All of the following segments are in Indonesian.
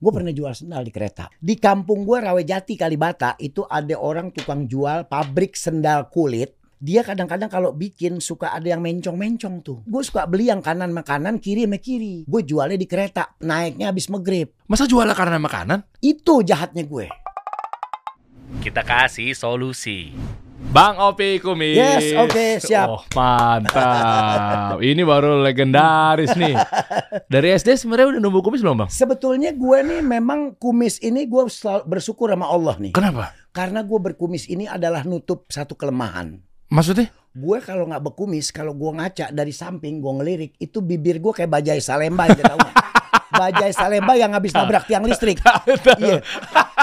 Gue pernah jual sendal di kereta. Di kampung gue Rawejati Kalibata itu ada orang tukang jual pabrik sendal kulit. Dia kadang-kadang kalau bikin suka ada yang mencong-mencong tuh. Gue suka beli yang kanan sama kanan, kiri sama kiri. Gue jualnya di kereta, naiknya habis maghrib. Masa jualan karena makanan? Itu jahatnya gue. Kita kasih solusi. Bang Opi Kumis. Yes, oke, siap. Oh, mantap. Ini baru legendaris nih. Dari SD sebenarnya udah numbuh kumis belum, Bang? Sebetulnya gue nih memang kumis ini gue selalu bersyukur sama Allah nih. Kenapa? Karena gue berkumis ini adalah nutup satu kelemahan. Maksudnya? Gue kalau nggak berkumis, kalau gue ngaca dari samping gue ngelirik, itu bibir gue kayak bajai Salemba, gitu tahu nggak? Bajai Salemba yang habis nabrak tiang listrik. Iya.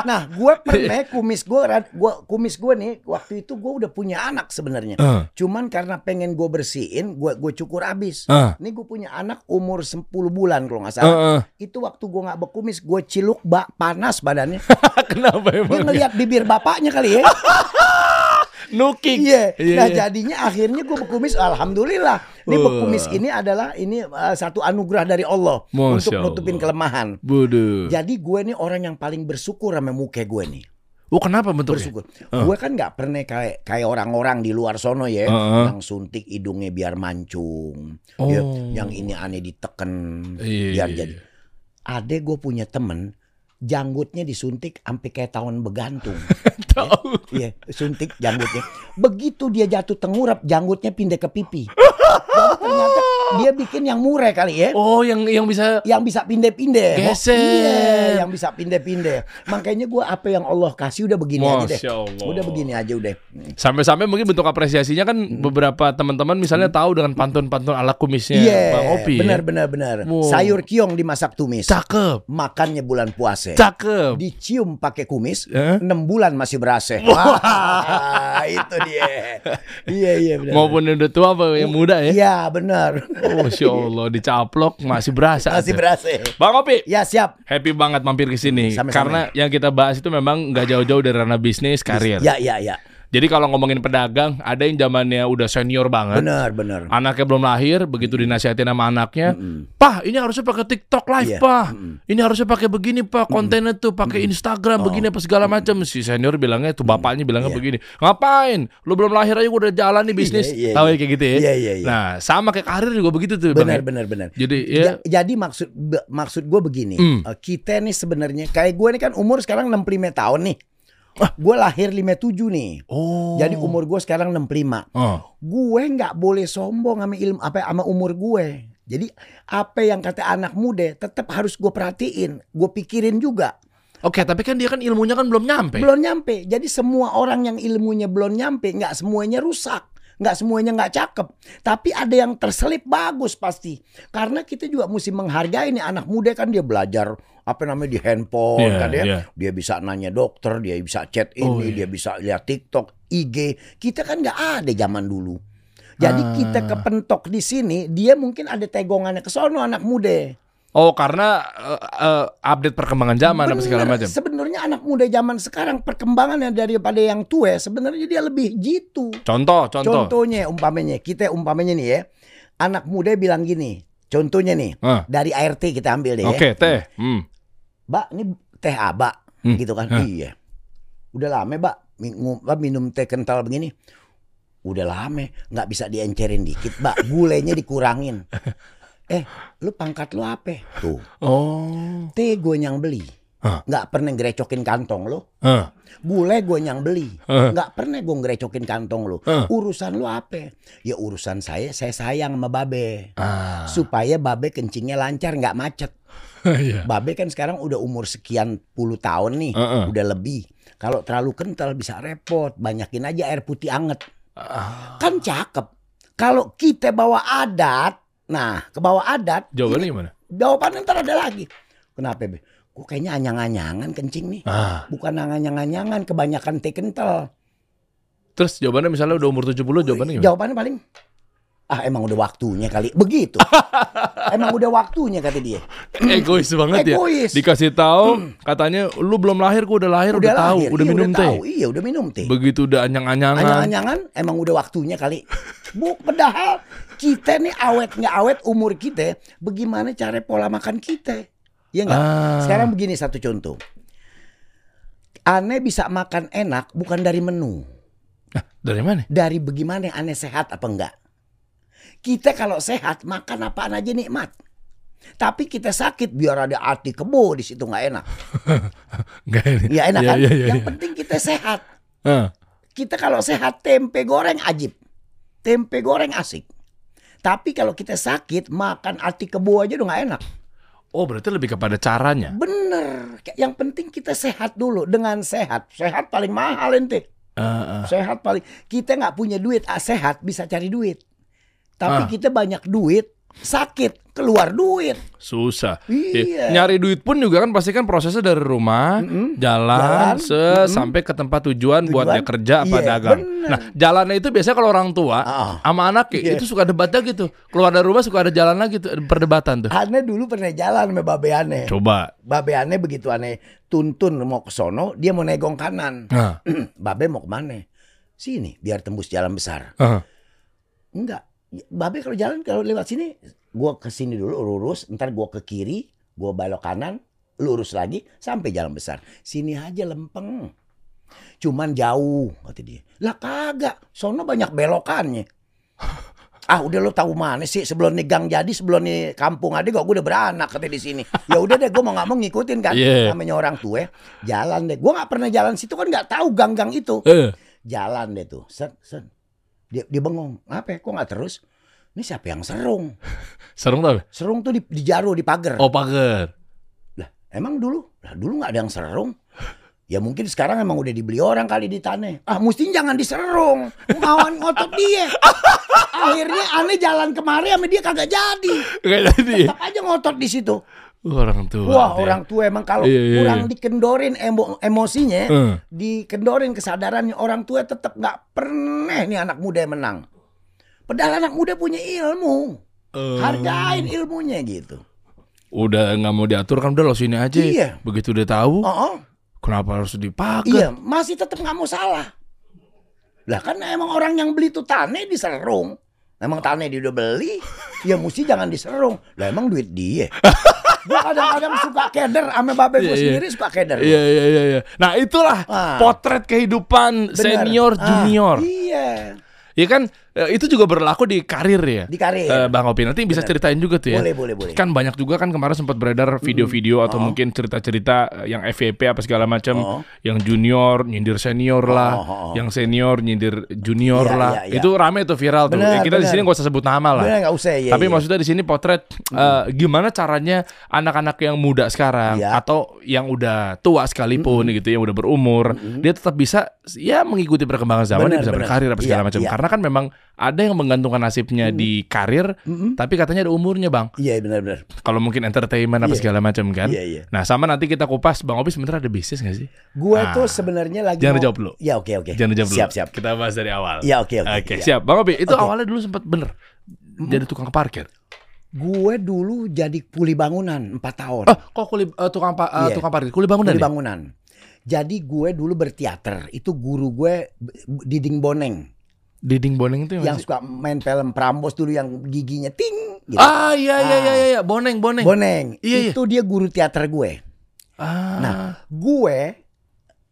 Nah, gue pernah kumis gue, gua kumis gue nih waktu itu gue udah punya anak sebenarnya. Uh. Cuman karena pengen gue bersihin, gue gue cukur abis. Uh. Ini gue punya anak umur 10 bulan kalau nggak salah. Uh, uh. Itu waktu gue nggak berkumis, gue ciluk bak panas badannya. Kenapa Dia emang? ngeliat bibir bapaknya kali ya. Nukik. Iya. Iya, Nah iya. jadinya akhirnya gue berkumis. Alhamdulillah. Ini Wah. berkumis ini adalah ini uh, satu anugerah dari Allah Masya untuk nutupin Allah. kelemahan. Bodoh. Jadi gue nih orang yang paling bersyukur sama muka gue nih. Oh, kenapa bentuknya? Bersyukur. Uh. Gue kan nggak pernah kayak kayak orang-orang di luar sono ya, Uh-uh. yang suntik hidungnya biar mancung, Oh. ya, yang ini aneh diteken Iya, biar iya, jadi. iya. Ada gue punya temen janggutnya disuntik sampai kayak tahun begantung. Tahu. Iya, suntik janggutnya. Begitu dia jatuh tengurap, janggutnya pindah ke pipi. Jadi ternyata dia bikin yang murah kali ya. Oh, yang yang bisa Yang bisa pindah-pindah. Geser. Iya, yang bisa pindah-pindah. Makanya gua apa yang Allah kasih udah begini aja deh. Masya Allah. Udah begini aja udah. Sampai-sampai mungkin bentuk apresiasinya kan beberapa teman-teman misalnya tahu dengan pantun-pantun ala kumisnya Iya, Bang Opi. ya. benar benar benar. Wow. Sayur kiong dimasak tumis. Cakep. Makannya bulan puasa. Cakep. Dicium pakai kumis, Eh? enam bulan masih berasa. Wah, itu dia. Iya iya benar. Maupun yang udah tua apa yang muda ya. Iya benar. Oh, Masya Allah dicaplok masih berasa. Masih berasa. Bang Opi. Ya siap. Happy banget mampir ke sini karena yang kita bahas itu memang nggak jauh-jauh dari ranah bisnis karir. Ya ya ya. Jadi kalau ngomongin pedagang, ada yang zamannya udah senior banget. Benar benar. Anaknya belum lahir, begitu dinasihatin sama anaknya, "Pah, ini harusnya pakai TikTok Iya. live, Pah. Ini harusnya pakai begini, Pak. Kontennya tuh pakai Instagram begini apa segala macam." Si senior bilangnya tuh bapaknya bilangnya Oh. Iya. begini. "Ngapain? Lu belum lahir aja udah jalan nih bisnis." iya, Tahu ya iya. kayak gitu ya? Iya, iya, iya. Nah, sama kayak karir juga begitu tuh, Bang. Benar ya? benar benar. Jadi ya Ja- jadi maksud maksud gue begini, Hmm. eh, kita nih sebenarnya kayak gue nih kan umur sekarang 65 tahun nih. Gue lahir 57 nih. Oh. Jadi umur gue sekarang 65. Oh. Gue nggak boleh sombong sama ilmu apa sama umur gue. Jadi apa yang kata anak muda tetap harus gue perhatiin, gue pikirin juga. Oke, tapi kan dia kan ilmunya kan belum nyampe. Belum nyampe. Jadi semua orang yang ilmunya belum nyampe, nggak semuanya rusak. Nggak semuanya nggak cakep. Tapi ada yang terselip bagus pasti. Karena kita juga mesti menghargai nih anak muda kan dia belajar apa namanya di handphone Iya, kan ya. iya. Dia bisa nanya dokter, dia bisa chat Oh, ini, iya. dia bisa lihat TikTok, IG. Kita kan nggak ada zaman dulu. Jadi Ah. kita kepentok di sini, dia mungkin ada tegongannya ke sono anak muda. Oh, karena eh, eh, update perkembangan zaman apa segala Bener. macam. Sebenarnya anak muda zaman sekarang perkembangannya daripada yang tua sebenarnya dia lebih jitu. Contoh, contoh. Contohnya umpamanya kita umpamanya nih ya. Anak muda bilang gini. Contohnya nih Ah. dari ART kita ambil deh Oke, ya. teh. Hmm. Mbak ini teh abak Hmm. gitu kan. Hah. Iya. Udah lama Mbak minum, minum teh kental begini. Udah lama nggak bisa diencerin dikit Mbak. Gulenya dikurangin. Eh, lu pangkat lu apa? Tuh, Oh. teh gue yang beli. Hah. Nggak pernah gerecokin kantong lo. Ah. Bule gue yang beli. Hah. Nggak pernah gue ngerecokin kantong lu. Hah. Urusan lu apa? Ya urusan saya, saya sayang sama babe. Ah. Supaya babe kencingnya lancar, nggak macet. Iya. Babe kan sekarang udah umur sekian puluh tahun nih. Heeh. Udah lebih. Kalau terlalu kental bisa repot. Banyakin aja air putih anget. Ah. Kan cakep. Kalau kita bawa adat, nah ke bawah adat, Jawabannya gimana? jawabannya ntar ada lagi. Kenapa be? Kok kayaknya anyang-anyangan kencing nih. Ah. Bukan anyang-anyangan, kebanyakan teh kental. Terus jawabannya misalnya udah umur 70 jawabannya gimana? Jawabannya paling ah emang udah waktunya kali. Begitu. emang udah waktunya kata dia. Egois banget ya. Egois. Dikasih tahu katanya lu belum lahir gua udah lahir udah, tahu, lahir. udah Iya, minum teh. tahu. Iya, udah minum teh. Begitu udah anyang-anyangan. Anyang-anyangan emang udah waktunya kali. Bu, padahal kita nih awet nggak awet umur kita, bagaimana cara pola makan kita? Iya nggak? Ah. Sekarang begini satu contoh. Aneh bisa makan enak bukan dari menu. Nah, dari mana? Dari bagaimana aneh sehat apa enggak. Kita kalau sehat makan apaan aja nikmat. Tapi kita sakit biar ada arti kebo di situ nggak enak. Enggak ini. Ya enak Iya, kan? iya, iya, Yang iya. penting kita sehat. Ah. Kita kalau sehat tempe goreng ajib. Tempe goreng asik. Tapi kalau kita sakit makan arti kebo aja udah nggak enak. Oh, berarti lebih kepada caranya. Bener. Yang penting kita sehat dulu. Dengan sehat. Sehat paling mahal ente. Ah, ah. Sehat paling. Kita nggak punya duit. Ah, sehat bisa cari duit. Tapi Ah. kita banyak duit. Sakit. Keluar duit. Susah. Iya. Nyari duit pun juga kan pasti kan prosesnya dari rumah, Mm-mm. jalan, Jalan, se mm-mm. sampai ke tempat tujuan, buat dia Tujuan, kerja apa iya, dagang. bener. Nah, jalannya itu biasanya kalau orang tua Ah. sama anak Iya. itu suka debatnya gitu. Keluar dari rumah suka ada jalan lagi tuh, perdebatan tuh. Aneh dulu pernah jalan sama babe aneh. Coba. Babe aneh begitu aneh tuntun mau ke sono, dia mau negong kanan. Nah. babe mau ke mana? Sini, biar tembus jalan besar. ah. Enggak. Babe kalau jalan kalau lewat sini, gua ke sini dulu lurus, ntar gua ke kiri, gua belok kanan, lurus lagi sampai jalan besar. Sini aja lempeng. Cuman jauh kata dia. Lah kagak, sono banyak belokannya. Ah udah lo tahu mana sih sebelum nih gang jadi sebelum nih kampung ada kok gue udah beranak kata di sini. Ya udah deh gue mau nggak mau ngikutin kan Iya. namanya orang tua jalan deh. Gue nggak pernah jalan situ kan nggak tahu gang-gang itu Eh. jalan deh tuh sen sen dia, dia bengong apa ya? kok nggak terus? Ini siapa yang serung? Serem tau? serung tuh di, di jaru di pagar. Oh, pagar. lah emang dulu? Lah dulu nggak ada yang serung. Ya mungkin sekarang emang udah dibeli orang kali di tanah. Ah mesti jangan diserung. Ngawan ngotot dia. Akhirnya aneh jalan kemari sama dia kagak jadi. Kayak tadi. tetap aja ngotot di situ Orang tua. wah orang tua emang kalau Iya, iya, kurang iya. dikendorin emo- emosinya Eh. dikendorin kesadarannya orang tua tetap nggak pernah nih anak muda yang menang. Padahal anak muda punya ilmu, Eh. hargain ilmunya gitu. Udah nggak mau diatur kan udah lo sini aja. Iya. Begitu udah tahu, Oh, oh, kenapa harus dipakai? iya masih tetap nggak mau salah. Lah kan emang orang yang beli tuh tanah diserung. Emang tanah dia udah beli, ya mesti jangan diserung. Lah emang duit dia. gua kadang-kadang suka keder, sama babe Iya, gua iya. sendiri suka keder. Iya iya iya iya. Nah, itulah Ah. potret kehidupan Bener. senior Ah, junior. iya, Ya kan itu juga berlaku di karir ya. di karir. Eh, Bang Opi nanti bisa Bener. ceritain juga tuh ya. boleh, boleh, boleh. Kan banyak juga kan kemarin sempat beredar video-video atau Oh. mungkin cerita-cerita eh, yang FVP apa segala macam, Oh. yang junior nyindir senior lah, Oh, oh, oh. yang senior nyindir junior Iya, lah. iya, iya. Itu rame tuh viral tuh. Bener, Ya, kita di sini gak usah sebut nama lah. Bener usah ya. Tapi iya. maksudnya di sini potret eh, gimana caranya anak-anak yang muda sekarang Iya. atau yang udah tua sekalipun gitu, yang udah berumur, dia tetap bisa ya mengikuti perkembangan zaman, dia Bener, bisa bener. berkarir apa segala Iya, macam. iya. Karena kan memang ada yang menggantungkan nasibnya di karir, Mm-mm. tapi katanya ada umurnya bang. Iya benar-benar. Kalau mungkin entertainment apa Iya. segala macam kan. Iya iya. Nah sama nanti kita kupas bang Opi sebenarnya ada bisnis gak sih? Gue Ah. tuh sebenarnya lagi Jangan mau- dijawab dulu. Ya oke oke. Jangan dijawab dulu. Siap siap. Kita bahas dari awal. Ya oke oke. Oke ya. siap bang Opi. Itu Oke. awalnya dulu sempat bener jadi tukang parkir. Gue dulu jadi kuli bangunan 4 tahun. Oh kok kuli eh, tukang pa- eh, Iya. tukang parkir kuli bangunan kuli ya? bangunan. Jadi gue dulu berteater. Itu guru gue B- Diding Boneng Diding Boneng itu yang, yang suka main film Prambos dulu yang giginya ting gitu. Ah iya iya Ah. iya iya Boneng Boneng. Boneng. Iya, iya. Itu dia guru teater gue. ah. Nah, gue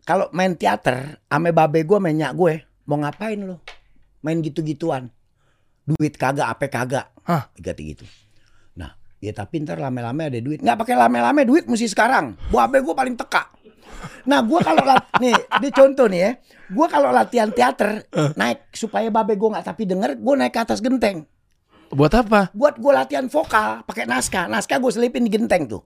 kalau main teater ame babe gue main nyak gue mau ngapain lo? Main gitu-gituan. Duit kagak, apa kagak. Hah? Kata gitu. Nah, ya tapi ntar lame-lame ada duit. Nggak pakai lame-lame duit mesti sekarang. Babe gue paling teka. Nah, gue kalau nih, ini contoh nih ya. Gue kalau latihan teater naik supaya babe gue nggak tapi denger, gue naik ke atas genteng. Buat apa? Buat gue latihan vokal pakai naskah. Naskah gue selipin di genteng tuh.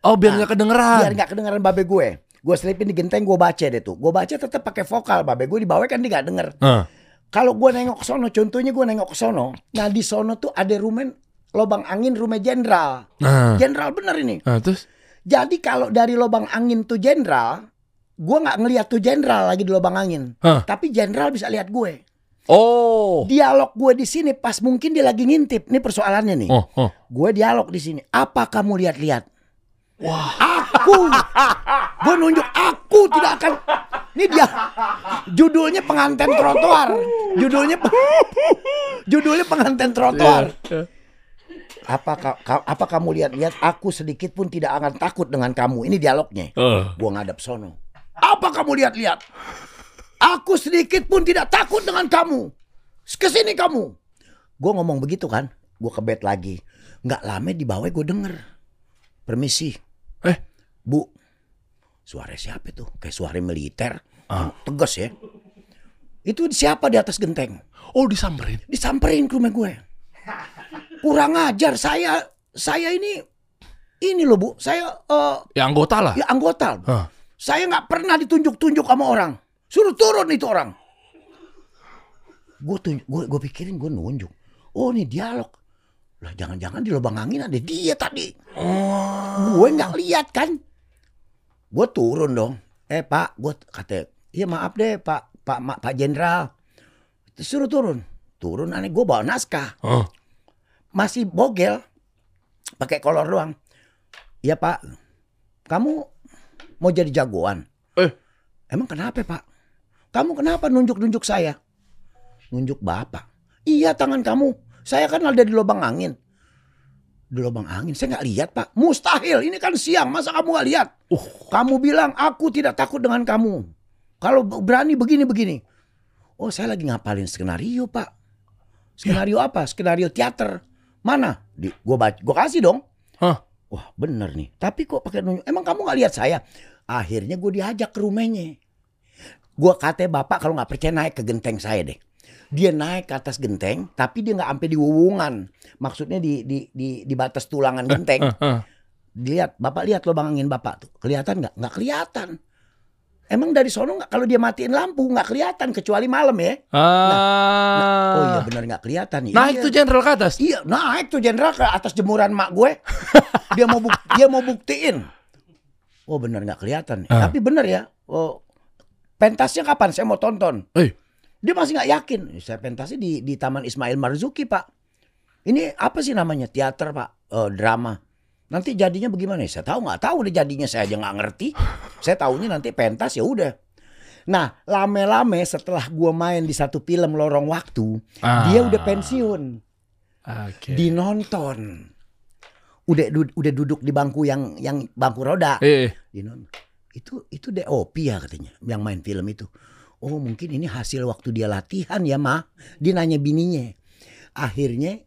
Oh biar Nah, nggak kedengeran. biar nggak kedengeran babe gue gue selipin di genteng gue baca deh tuh gue baca tetap pakai vokal babe gue di bawah kan dia nggak denger Ah. kalau gue nengok ke sono contohnya gue nengok ke sono nah di sono tuh ada rumah lobang angin rumah jenderal Nah. jenderal bener ini Nah, terus jadi kalau dari lobang angin tuh jenderal gue nggak ngeliat tuh jenderal lagi di lobang angin Hah. tapi jenderal bisa lihat gue Oh. dialog gue di sini pas mungkin dia lagi ngintip ini persoalannya nih Oh, oh. Gue dialog di sini. Apa kamu lihat-lihat? Wah, aku. Gue nunjuk aku tidak akan. Ini dia. Judulnya pengantin trotoar. Judulnya judulnya pengantin trotoar. Iya. Apa ka- ka- apa kamu lihat-lihat aku sedikit pun tidak akan takut dengan kamu. Ini dialognya. Eh. Gua ngadap sono. Apa kamu lihat-lihat? Aku sedikit pun tidak takut dengan kamu. Ke sini kamu. Gue ngomong begitu kan. Gue ke bed lagi. Nggak lama di bawah gue denger. Permisi. Eh. Bu. Suara siapa itu? Kayak suara militer. Ah. Tegas ya. Itu siapa di atas genteng? Oh disamperin. Disamperin ke rumah gue. Kurang ajar. Saya saya ini ini loh bu. Saya eh, Ya anggota lah. ya anggota. Hah. Saya nggak pernah ditunjuk-tunjuk sama orang. Suruh turun itu orang. Gue tunjuk, gue, gue pikirin gue nunjuk. Oh ini dialog. Lah jangan-jangan di lubang angin ada dia tadi. Gue nggak lihat kan. Gue turun dong. Eh pak, gue kata, iya maaf deh pak, pak, pak jenderal. Suruh turun. Turun aneh gue bawa naskah. Oh. Masih bogel. Pakai kolor doang. Iya pak, kamu mau jadi jagoan. Eh. Emang kenapa pak? Kamu kenapa nunjuk-nunjuk saya? Nunjuk bapak. Iya tangan kamu. Saya kan ada di lubang angin. Di lubang angin. Saya nggak lihat pak. Mustahil. Ini kan siang. Masa kamu nggak lihat? Uh. Kamu bilang aku tidak takut dengan kamu. Kalau berani begini-begini. Oh saya lagi ngapalin skenario pak. Skenario apa? Skenario teater. Mana? Di, gua baca, gua kasih dong. Hah. Wah bener nih. Tapi kok pakai nunjuk? Emang kamu nggak lihat saya? Akhirnya gue diajak ke rumahnya. Gue kata bapak kalau nggak percaya naik ke genteng saya deh. Dia naik ke atas genteng, tapi dia nggak sampai di wuwungan. Maksudnya di di di, di batas tulangan genteng. Eh, eh. Lihat, bapak lihat lubang angin bapak tuh. Kelihatan nggak? Nggak kelihatan. Emang dari sono nggak? Kalau dia matiin lampu nggak kelihatan kecuali malam ya. Ah. Oh iya benar nggak kelihatan. Naik Iya. tuh jenderal ke atas. Iya, naik tuh jenderal ke atas jemuran mak gue. Dia mau buk- dia mau buktiin. Oh bener nggak kelihatan. Ah. Tapi bener ya. Oh, pentasnya kapan? Saya mau tonton. Eh. Dia masih nggak yakin. Saya pentasnya di di Taman Ismail Marzuki pak. Ini apa sih namanya? Teater pak, Eh, drama. Nanti jadinya bagaimana? ya? Saya tahu nggak tahu deh jadinya saya aja nggak ngerti. Saya tahunya nanti pentas ya udah. Nah, lame-lame setelah gua main di satu film Lorong Waktu, Ah. dia udah pensiun Oke. dinonton. Udah du- udah duduk di bangku yang yang bangku roda. Eh. Dinon- Itu itu DOP ya katanya yang main film itu. Oh mungkin ini hasil waktu dia latihan ya mah. Dia nanya bininya. Akhirnya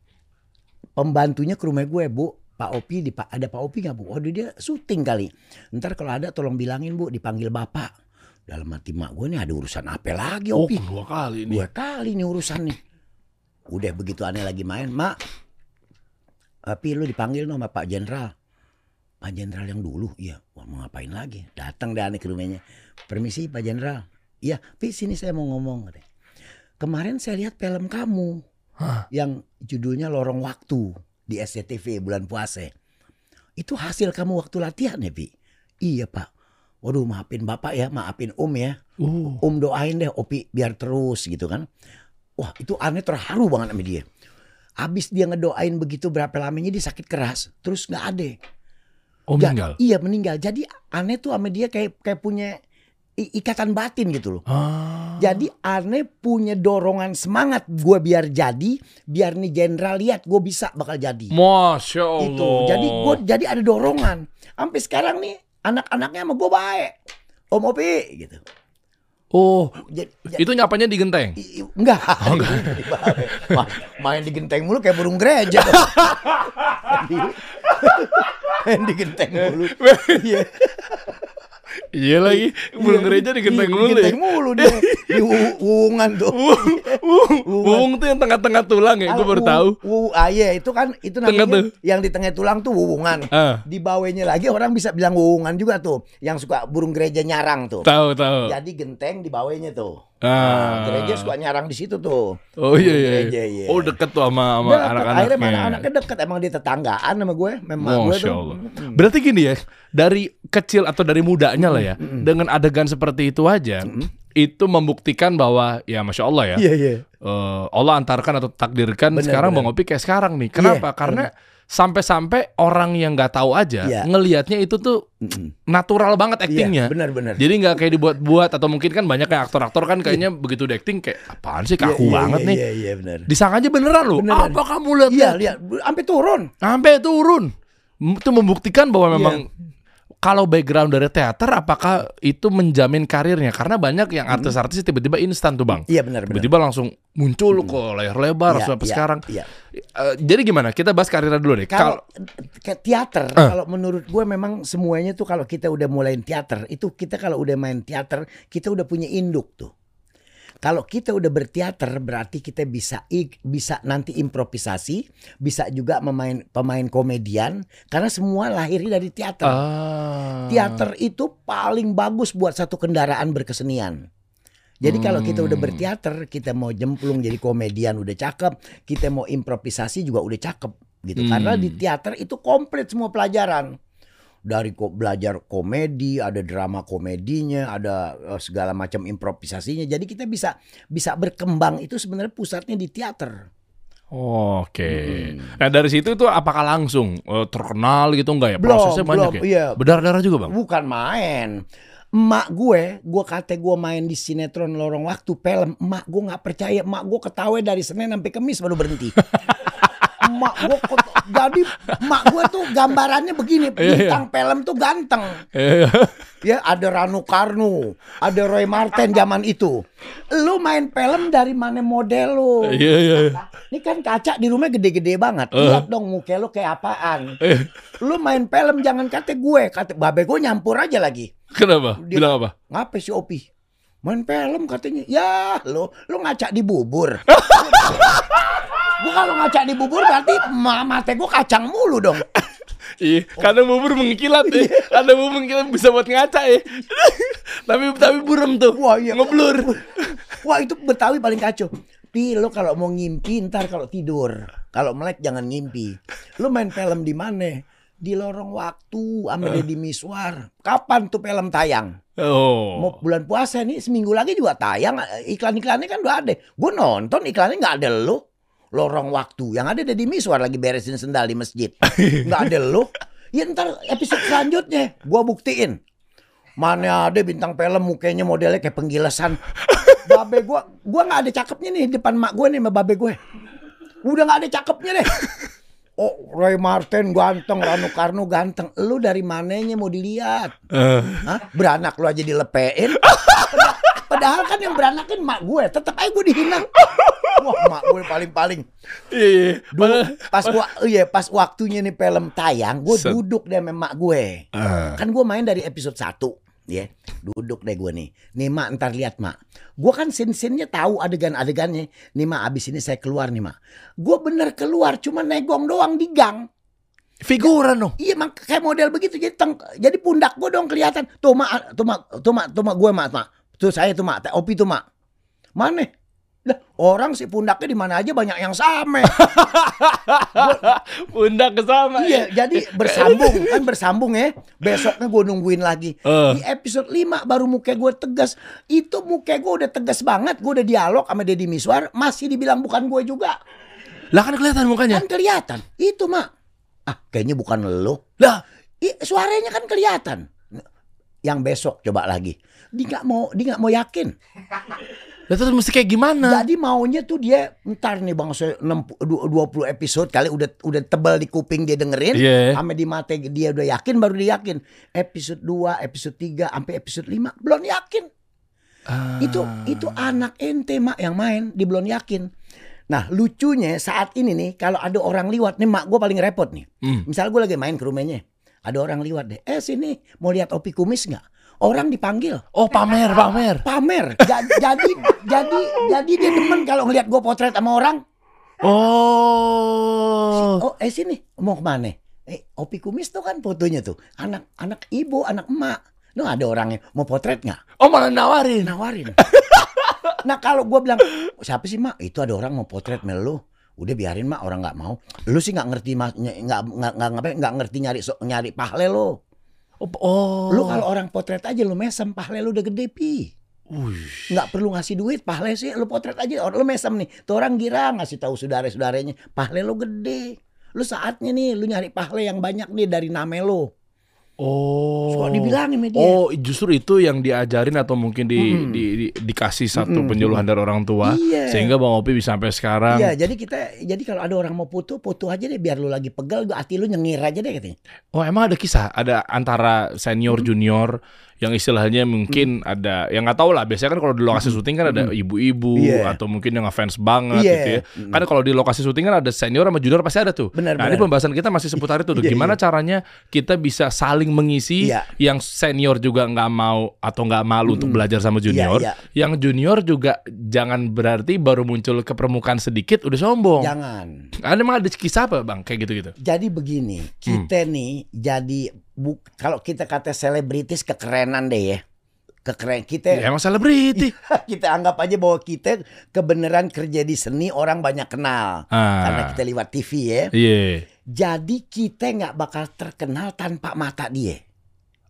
pembantunya ke rumah gue bu. Pak Opi di ada Pak Opi nggak bu? Waduh dia syuting kali. Ntar kalau ada tolong bilangin bu dipanggil bapak. Dalam hati mak gue nih ada urusan apa lagi Oh, Opi? dua kali nih. Dua kali nih urusan nih. Udah begitu aneh lagi main, Mak. Tapi lu dipanggil sama Pak Jenderal. Pak Jenderal yang dulu, iya. Wah, mau ngapain lagi? Datang deh aneh ke rumahnya. Permisi Pak Jenderal. Iya, Pi sini saya mau ngomong. Kemarin saya lihat film kamu Hah? yang judulnya Lorong Waktu di SCTV bulan puasa. Itu hasil kamu waktu latihan ya, Pi? Iya, Pak. Waduh, maafin Bapak ya, maafin Om ya. Uh. Om doain deh Opi biar terus gitu kan. Wah itu aneh terharu banget sama dia. Abis dia ngedoain begitu berapa lamanya dia sakit keras. Terus nggak ada. Oh Ja- meninggal. Iya meninggal. Jadi aneh tuh sama dia kayak kayak punya ikatan batin gitu loh. Ah. Jadi aneh punya dorongan semangat gue biar jadi, biar nih jenderal lihat gue bisa bakal jadi. Masya Allah. Itu. Jadi gue jadi ada dorongan. Sampai sekarang nih anak-anaknya sama gue baik. Om Opi gitu. Oh, Jadi, itu nyapanya di genteng. I- i- Enggak. Ma- main di genteng mulu kayak burung gereja. Main di genteng mulu. Iya. Iya lagi, burung gereja di genteng Iya, mulu ya. Genteng mulu dia. Di wu- wuungan tuh. Wung tuh yang tengah-tengah tulang ya, gue baru tahu. wu- ah iya itu kan itu namanya yang di tengah tulang tuh wuungan. Ah, Di bawahnya lagi orang bisa bilang wuungan juga tuh. Yang suka burung gereja nyarang tuh. tahu tahu. Jadi genteng di bawahnya tuh. Ah. Nah, gereja suka nyarang di situ tuh. Oh iya iya. Gereja, iya. Oh deket tuh sama sama Deket, anak-anaknya. Akhirnya mana anak-anaknya deket emang dia tetanggaan sama gue, memang gue Masya tuh. Allah. Berarti gini ya, dari kecil atau dari mudanya lah ya, dengan adegan seperti itu aja, itu membuktikan bahwa ya masya Allah ya, Iya iya. eh, Allah antarkan atau takdirkan Bener, sekarang bener. Bang Opi kayak sekarang nih. Kenapa? Iya, Karena sampai-sampai orang yang nggak tahu aja Iya. ngelihatnya itu tuh natural banget actingnya. Iya, benar-benar. Jadi nggak kayak dibuat-buat atau mungkin kan banyak kayak aktor-aktor kan kayaknya begitu di acting kayak apaan sih Iya, kaku iya, banget iya, nih. Iya, iya benar. Disangka aja beneran loh. Beneran. Apa kamu lihat? Iya, lihat sampai turun. Sampai turun. Itu membuktikan bahwa Iya. memang kalau background dari teater apakah itu menjamin karirnya? Karena banyak yang artis-artis tiba-tiba instan tuh, Bang. Iya benar benar. Tiba-tiba langsung muncul ke layar lebar Iya, sampai iya, sekarang. Iya. Eh, jadi gimana? Kita bahas karirnya dulu deh. Kalau kayak teater, Eh. kalau menurut gue memang semuanya tuh kalau kita udah mulai teater, itu kita kalau udah main teater, kita udah punya induk tuh. Kalau kita udah berteater berarti kita bisa ik- bisa nanti improvisasi, bisa juga memain pemain komedian karena semua lahirnya dari teater. Ah. Teater itu paling bagus buat satu kendaraan berkesenian. Jadi kalau kita udah Hmm. berteater, kita mau jemplung jadi komedian udah cakep, kita mau improvisasi juga udah cakep gitu. Hmm. Karena di teater itu komplit semua pelajaran. Dari ko- belajar komedi, ada drama komedinya, ada eh, segala macam improvisasinya. Jadi kita bisa bisa berkembang itu sebenarnya pusatnya di teater. Oke. Hmm. Nah dari situ tuh apakah langsung eh, terkenal gitu enggak ya? Belum, Prosesnya banyak belum, ya. iya. Berdarah-darah juga bang. Bukan main. Emak gue, gue kata gue main di sinetron lorong waktu film. Emak gue nggak percaya. Emak gue ketawa dari Senin sampai Kamis baru berhenti. emak gue jadi emak gue tuh gambarannya begini. Iya, iya. Bintang film tuh ganteng. Iya. Ya ada Ranu Karno, ada Roy Marten zaman itu. Lu main film dari mana model lu? Iya iya. iya. Ini kan kaca di rumah gede-gede banget. Eh. Lihat dong muka lu kayak apaan. Eh, Lu main film jangan kata gue, kata babe gue nyampur aja lagi. Kenapa? Dia- Bilang apa? Ngapa si Opi? Main film katanya. Ya, lo lo ngaca di bubur. gua kalau ngaca di bubur berarti ma- mata gua kacang mulu dong. Iya, kadang bubur mengkilat ya. Kadang bubur mengkilat bisa buat ngaca ya. tapi tapi burem tuh. Wah, iya. Ngeblur. Wah, itu Betawi paling kacau. Pi, lo kalau mau ngimpi ntar kalau tidur. Kalau melek jangan ngimpi. Lo main film di mana? Di lorong waktu sama Deddy Miswar. Kapan tuh film tayang? Oh. Mau bulan puasa nih seminggu lagi juga tayang. Iklan-iklannya kan udah ada. Gue nonton iklannya nggak ada lo. Lorong waktu. Yang ada Deddy Miswar lagi beresin sendal di masjid. Nggak ada lo. Ya ntar episode selanjutnya gue buktiin. Mana ada bintang film mukanya modelnya kayak penggilesan. Babe gue, gue nggak ada cakepnya nih depan mak gue nih sama babe gue. Udah nggak ada cakepnya deh. Oh, Roy Martin ganteng, Rano Karno ganteng. Lu dari mananya mau dilihat? Eh, Hah? Beranak lu aja dilepein. Pada- Padahal kan yang beranakin mak gue, tetap aja gue dihina. Wah, mak gue paling-paling. iya, iya. Dulu Padahal- pas gua iya pas waktunya nih film tayang, gue duduk deh sama mak gue. Ah. Kan gue main dari episode 1 ya. Duduk deh gue nih. Nih mak ntar lihat mak. Gue kan scene-scene-nya tahu adegan-adegannya. Nih mak abis ini saya keluar nih mak. Gue bener keluar cuma negong doang di gang. Figuran dong. Iya mak kayak model begitu jadi teng, jadi pundak gue dong kelihatan. Tuh mak, tuh mak, tuh mak, tuh mak gue mak, mak. Tuh saya tuh mak, Opi tuh mak. Mana? Lah, orang sih pundaknya di mana aja banyak yang sama. Pundak ke sama. iya, jadi bersambung kan bersambung ya. Besoknya gue nungguin lagi. Eh. Di episode 5 baru muka gue tegas. Itu muka gue udah tegas banget. Gue udah dialog sama Deddy Miswar, masih dibilang bukan gue juga. Lah kan kelihatan mukanya. Kan kelihatan. Itu mak. Ah, kayaknya bukan lo. Lah, I, suaranya kan kelihatan. Yang besok coba lagi. Dia nggak mau, dia nggak mau yakin. Lah terus mesti kayak gimana? Jadi maunya tuh dia ntar nih bang saya 60 20 episode kali udah udah tebal di kuping dia dengerin. Sama di mata dia udah yakin baru dia yakin. Episode 2, episode 3 sampai episode 5 belum yakin. Ah. Itu itu anak ente mak yang main di belum yakin. Nah lucunya saat ini nih kalau ada orang liwat nih mak gue paling repot nih. Hmm. Misal gue lagi main ke rumahnya, ada orang liwat deh. Eh sini mau lihat opi kumis nggak? Orang dipanggil Oh pamer, pamer. pamer. Ja- jadi jadi jadi dia demen kalau ngelihat gue potret sama orang. Oh. Oh eh sini mau ke mana? Eh opi kumis tuh kan fotonya tuh anak anak ibu anak emak. Lu ada orangnya mau potret nggak? Oh malah nawarin. Nawarin. nah kalau gue bilang siapa sih mak? Itu ada orang mau potret mel lu. Udah biarin mak orang nggak mau. Lu sih nggak ngerti mas nggak nggak nggak ngerti nyari so- nyari pahle lo. Oh. oh. Lu kalau orang potret aja lu mesem pahle lu udah gede pi. Wih. nggak perlu ngasih duit pahle sih lu potret aja orang lu mesem nih tuh orang girang ngasih tahu saudara saudaranya pahle lu gede Lu saatnya nih lu nyari pahala yang banyak nih dari nama lu. Oh. Suka dibilangin sama dia. Oh, justru itu yang diajarin atau mungkin di, Mm-mm. di- di- dikasih satu Mm-mm. penyuluhan dari orang tua Iya. sehingga Bang Opi bisa sampai sekarang. Iya, jadi kita jadi kalau ada orang mau foto, foto aja deh biar lu lagi pegel, hati lu nyengir aja deh katanya. Oh, emang ada kisah ada antara senior junior yang istilahnya mungkin ada yang nggak tahu lah biasanya kan kalau di lokasi syuting kan ada ibu-ibu Iya. atau mungkin yang ngefans banget Iya. gitu ya. Kan kalau di lokasi syuting kan ada senior sama junior pasti ada tuh. Benar, nah, ini benar. pembahasan kita masih seputar itu tuh. Iya, Gimana caranya kita bisa saling mengisi Iya. yang senior juga nggak mau atau nggak malu untuk belajar sama junior. iya. Yang junior juga jangan berarti baru muncul ke permukaan sedikit udah sombong. Jangan. Ada emang ada kisah apa bang kayak gitu-gitu? Jadi begini, kita nih jadi bu, kalau kita kata selebritis kekerenan deh ya. Kekeren kita Ya, emang selebriti. kita anggap aja bahwa kita kebenaran kerja di seni orang banyak kenal Ah. karena kita lewat TV ya. Iya. Jadi kita nggak bakal terkenal tanpa mata dia.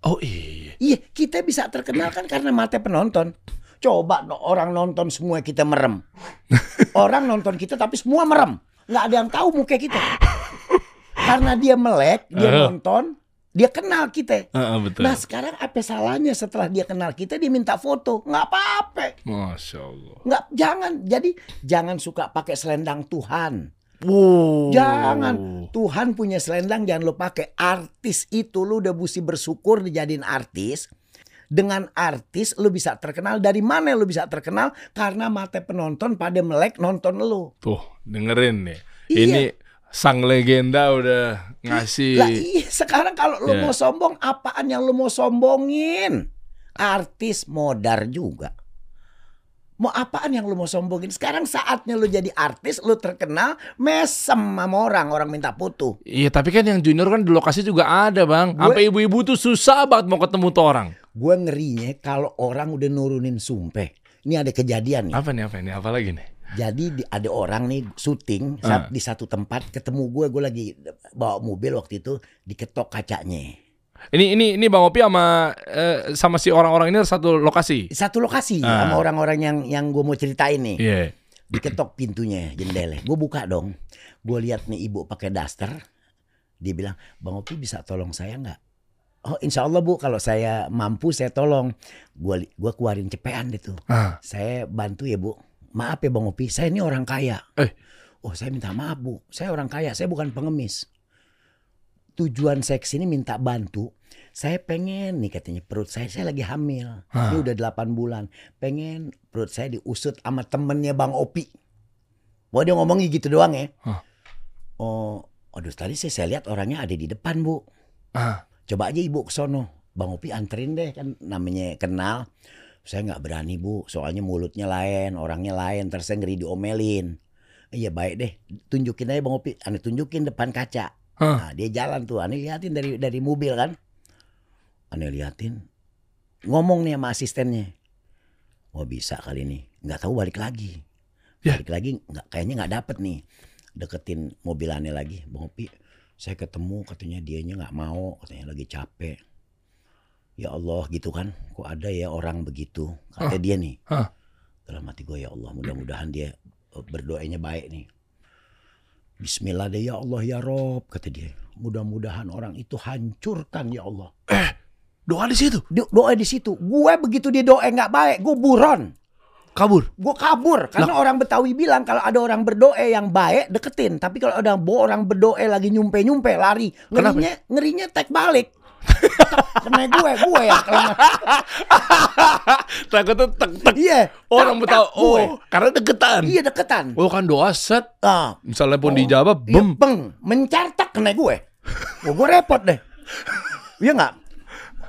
Oh iya. Iya, kita bisa terkenal kan karena mata penonton. Coba no, orang nonton semua kita merem. Orang nonton kita tapi semua merem. Nggak ada yang tahu muka kita. Karena dia melek, dia Eh. nonton, dia kenal kita. Heeh, betul. Nah sekarang apa salahnya setelah dia kenal kita dia minta foto? Nggak apa-apa. Masya Allah. Nggak, jangan. Jadi jangan suka pakai selendang Tuhan. Wow. Jangan. Tuhan punya selendang jangan lo pakai. Artis itu lu udah mesti bersyukur dijadiin artis. Dengan artis lu bisa terkenal. Dari mana lu bisa terkenal? Karena mata penonton pada melek nonton lu. Tuh, dengerin nih. Iya. Ini sang legenda udah ngasih. Lah iya sekarang kalau lu Ya. mau sombong apaan yang lu mau sombongin? Artis modar juga. Mau apaan yang lu mau sombongin? Sekarang saatnya lu jadi artis, lu terkenal, mesem sama orang, orang minta foto. Iya, tapi kan yang junior kan di lokasi juga ada, Bang. Gue- Sampai ibu-ibu tuh susah banget mau ketemu tuh orang. Gue ngerinya kalau orang udah nurunin sumpah. Ini ada kejadian nih. Apa nih, apa nih? Apa lagi nih? Jadi di- ada orang nih syuting saat- di satu tempat ketemu gue, gue lagi bawa mobil waktu itu diketok kacanya. Ini ini ini Bang Opi sama eh, sama si orang-orang ini satu lokasi. Satu lokasi Ah. sama orang-orang yang yang gue mau ceritain nih. Iya. Diketok pintunya jendela. Gue buka dong. Gue lihat nih ibu pakai daster. Dia bilang, Bang Opi bisa tolong saya nggak? Oh insya Allah bu, kalau saya mampu saya tolong. Gue gua keluarin cepean deh tuh. Ah. Saya bantu ya bu. Maaf ya Bang Opi, saya ini orang kaya. Eh. Oh saya minta maaf bu, saya orang kaya, saya bukan pengemis. Tujuan saya ke sini minta bantu. Saya pengen nih katanya perut saya, saya lagi hamil. Hah. Ini udah 8 bulan. Pengen perut saya diusut sama temennya Bang Opi. Wah dia ngomongnya gitu doang ya. Hah. Oh, aduh tadi saya, saya lihat orangnya ada di depan bu. Ah. Coba aja ibu ke sono. Bang Opi anterin deh kan namanya kenal. Saya nggak berani bu, soalnya mulutnya lain, orangnya lain, terus saya ngeri diomelin. Iya baik deh, tunjukin aja Bang Opi. Aneh tunjukin depan kaca. Hah. Nah dia jalan tuh, aneh liatin dari dari mobil kan. Aneh liatin, ngomong nih sama asistennya. Wah bisa kali ini, nggak tahu balik lagi. Ya. Balik lagi nggak kayaknya nggak dapet nih. Deketin mobil aneh lagi, Bang Opi. Saya ketemu katanya dianya nggak mau, katanya lagi capek. Ya Allah gitu kan, kok ada ya orang begitu. Kata Hah. dia nih. Hah. Dalam hati gue ya Allah mudah-mudahan dia eh, berdoanya baik nih. Bismillah deh ya Allah ya Rob kata dia. Mudah-mudahan orang itu hancurkan ya Allah. Doa di situ. Dia doa di situ. Gue begitu dia doa nggak baik, gue buron. Kabur. Gue kabur karena orang Betawi bilang kalau ada orang berdoa yang baik deketin, tapi kalau ada bo- orang berdoa lagi nyumpe nyumpe lari, Kenapa? ngerinya ngerinya tek balik. Kena gue, gue ya kalau Takutnya tek tek. iya. Orang gue. Oh, karena deketan. Iya deketan. Oh kan doa set. Ah, Misalnya pun Oh. dijawab, Iya, bem. beng, mencartak kena gue. Wah, gue repot deh. Iya nggak?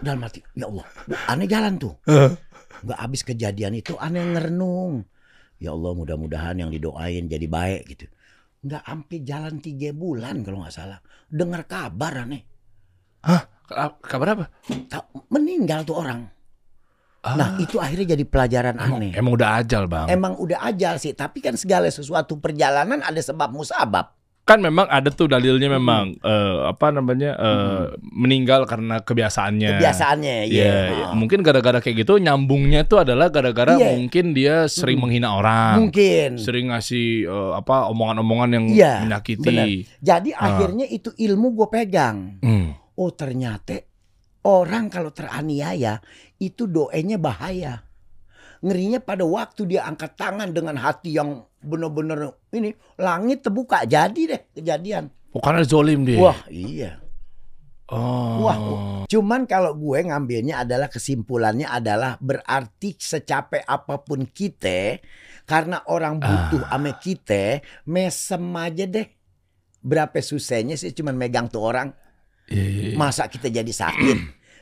Dalam mati, ya Allah, aneh jalan tuh. Nggak habis kejadian itu aneh ngerenung. Ya Allah mudah-mudahan yang didoain jadi baik gitu. Nggak sampai jalan tiga bulan kalau nggak salah. Dengar kabar aneh. Hah? Kabar apa? Meninggal tuh orang. Ah. Nah itu akhirnya jadi pelajaran Emang, aneh. emang udah ajal bang. Emang udah ajal sih, tapi kan segala sesuatu perjalanan ada sebab musabab. kan memang ada tuh dalilnya memang eh, apa namanya eh, meninggal karena kebiasaannya. Kebiasaannya, iya. Iya, iya. Mungkin gara-gara kayak gitu nyambungnya tuh adalah gara-gara Iya. mungkin dia sering menghina orang, Mungkin. sering ngasih eh, apa omongan-omongan yang Iya, menyakiti. benar. Jadi akhirnya itu ilmu gue pegang. Hmm. Oh ternyata orang kalau teraniaya itu doanya bahaya. Ngerinya pada waktu dia angkat tangan dengan hati yang benar-benar ini langit terbuka jadi deh kejadian. Bukan zolim dia. Wah iya. Oh. Wah. Cuman kalau gue ngambilnya adalah kesimpulannya adalah berarti secapek apa pun kita karena orang butuh ame kita mesem aja deh. Berapa susahnya sih cuman megang tuh orang. Iya, iya, iya. Masa kita jadi sakit?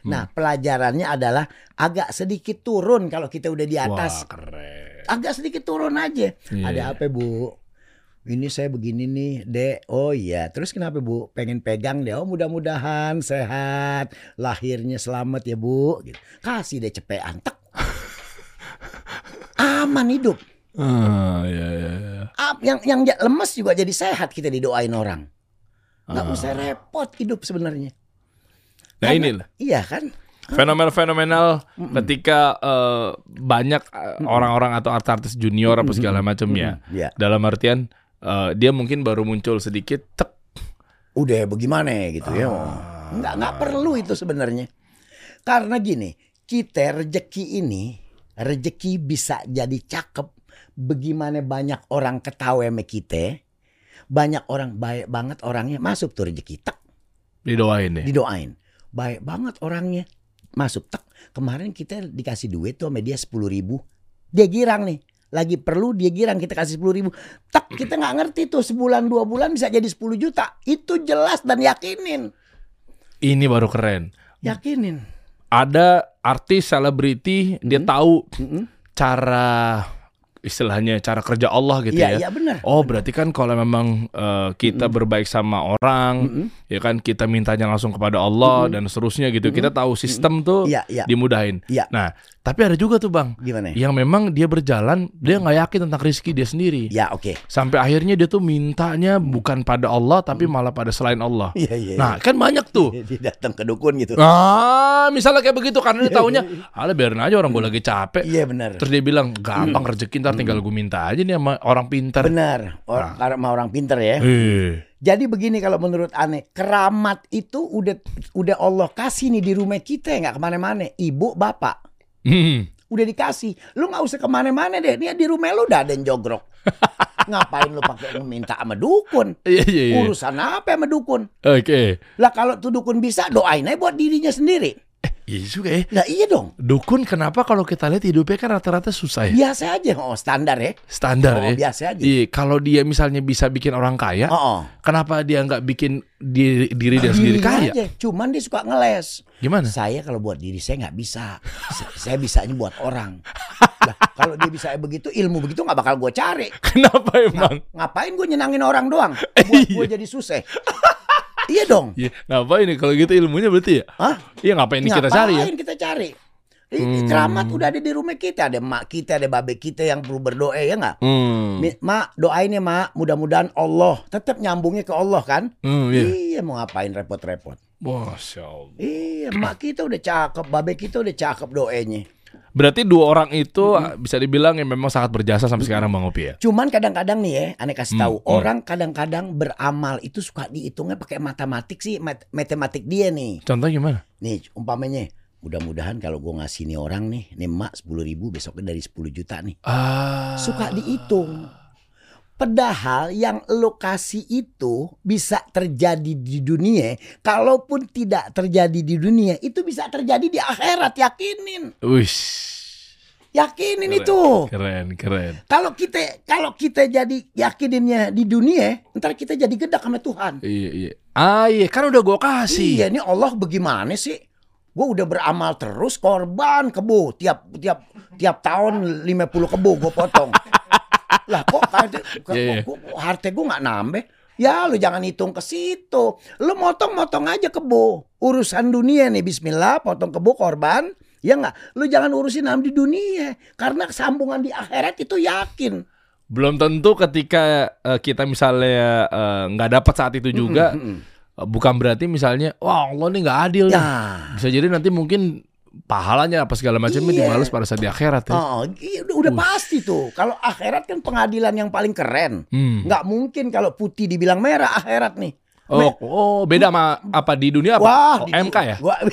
Nah, pelajarannya adalah agak sedikit turun kalau kita udah di atas. Wah, keren. Agak sedikit turun aja. Iya, Ada apa, Bu? Ini saya begini nih, Dek. Oh iya, terus kenapa, Bu? Pengen pegang deh. Oh, mudah-mudahan sehat, lahirnya selamat ya, Bu. Gitu. Kasih deh cepean. Tek. Aman hidup. Ah, iya, iya, iya. Ah, Yang yang lemes juga jadi sehat kita didoain orang. Nggak Ah. usah repot hidup sebenarnya. Nah, Karena- inilah Iya kan? fenomenal-fenomenal ketika eh, banyak eh, orang-orang atau artis-artis junior apa segala macam ya. Iya. Dalam artian eh, dia mungkin baru muncul sedikit, tek. udah bagaimana gitu ya. Ah. Nggak nggak perlu itu sebenarnya. Karena gini, kita rezeki ini rezeki bisa jadi cakep. Bagaimana banyak orang ketawa sama kita, banyak orang baik banget orangnya masuk tuh rezeki tak Didoain deh. didoain. Baik banget orangnya masuk tak. Kemarin kita dikasih duit tuh sama dia sepuluh ribu. Dia girang nih. Lagi perlu dia girang kita kasih sepuluh ribu. Tak kita nggak ngerti tuh sebulan dua bulan bisa jadi 10 juta. Itu jelas dan yakinin. Ini baru keren. Yakinin. Ada artis selebriti dia tahu Mm-mm. cara istilahnya cara kerja Allah gitu Iya, ya. iya benar. Oh berarti kan kalau memang eh, kita berbaik sama orang, Mm-mm. ya kan kita mintanya langsung kepada Allah dan seterusnya gitu. Kita tahu sistem tuh Iya, iya. dimudahin. Iya. Nah, tapi ada juga tuh bang, Gimana? yang memang dia berjalan dia nggak yakin tentang rezeki dia sendiri. Ya oke. Sampai akhirnya dia tuh mintanya bukan pada Allah tapi malah pada selain Allah. Iya iya. Nah, kan banyak tuh. dia datang ke dukun gitu. Ah, misalnya kayak begitu karena dia taunya, alah biarin aja orang gue lagi capek. Iya benar. Terus dia bilang, gampang rezeki ntar tinggal gue minta aja nih sama orang pintar. Benar. Orang karena orang pinter ya. Eh, Jadi begini kalau menurut aneh, keramat itu udah udah Allah kasih nih di rumah kita nggak ke mana-mana. Ibu bapak hmm. udah dikasih. Lu nggak usah ke mana-mana deh. Nih di rumah lu udah ada yang jogrok. Ngapain lu pakai minta sama dukun? Iya iya iya. Urusan apa sama dukun? Oke. Lah kalau tuh dukun bisa doain aja buat dirinya sendiri. Iya juga ya. Lah iya dong. Dukun kenapa kalau kita lihat hidupnya kan rata-rata susah ya? Biasa aja. Oh standar ya. Standar Oh, ya. biasa aja. Iya, kalau dia misalnya bisa bikin orang kaya, Oh, oh. kenapa dia nggak bikin diri, diri dia sendiri Dirinya kaya? aja. Cuman dia suka ngeles. Gimana? Saya kalau buat diri saya nggak bisa. Sa- saya bisanya buat orang. Kalau dia bisa begitu, ilmu begitu nggak bakal gue cari. Kenapa emang? Ngapain gue nyenangin orang doang? Buat gue jadi susah. Iya dong. Iya, ngapain nih kalau gitu ilmunya berarti ya? Hah? Iya ngapain nih kita cari ya? Ngapain kita cari? Ini keramat udah ada di rumah kita. Ada mak kita, ada babe kita yang perlu berdoa ya nggak? Hmm. Mak, doain ya mak. Mudah-mudahan Allah tetap nyambungnya ke Allah kan? Hmm, iya. Iya mau ngapain repot-repot? Masya Allah. Iya, mak kita udah cakep, babe kita udah cakep doanya. Berarti dua orang itu bisa dibilang yang memang sangat berjasa sampai sekarang Bang Opi ya? Cuman kadang-kadang nih ya, aneh kasih Hmm, tahu, hmm. orang kadang-kadang beramal itu suka dihitungnya pakai matematik sih, mat- matematik dia nih. Contoh gimana? Nih, umpamanya, mudah-mudahan kalau gue ngasih nih orang nih, nih emak 10 ribu besoknya dari 10 juta nih. Ah. Suka dihitung. Padahal yang lo kasih itu bisa terjadi di dunia, kalaupun tidak terjadi di dunia, itu bisa terjadi di akhirat, yakinin. Wish. Yakinin Keren. itu. Keren, keren. Kalau kita kalau kita jadi yakininnya di dunia, ntar kita jadi gedak sama Tuhan. Iya, iya. Ah iya, kan udah gua kasih. Iya, ini Allah bagaimana sih? Gue udah beramal terus korban kebo tiap tiap tiap tahun 50 kebo gue potong. Lah kok kayak kok, Iya, iya. kok- kok harta gue nggak nambah? Ya lu jangan hitung ke situ. Lu motong-motong aja kebo. Urusan dunia nih bismillah potong kebo korban. Ya nggak? Lu jangan urusin am di dunia karena sambungan di akhirat itu yakin. Belum tentu ketika eh, kita misalnya eh, nggak dapat saat itu juga, Mm-mm. eh, bukan berarti misalnya, wah Allah nih nggak adil. nih." Ya. Bisa jadi nanti mungkin pahalanya apa segala macamnya Iya. dimales pada saat di akhirat ya. Oh, iya, udah, udah pasti tuh. Kalau akhirat kan pengadilan yang paling keren. Hmm. Nggak mungkin kalau putih dibilang merah akhirat nih. Oh, oh, beda sama apa di dunia apa? Wah, Oh, di- MK ya? Gua,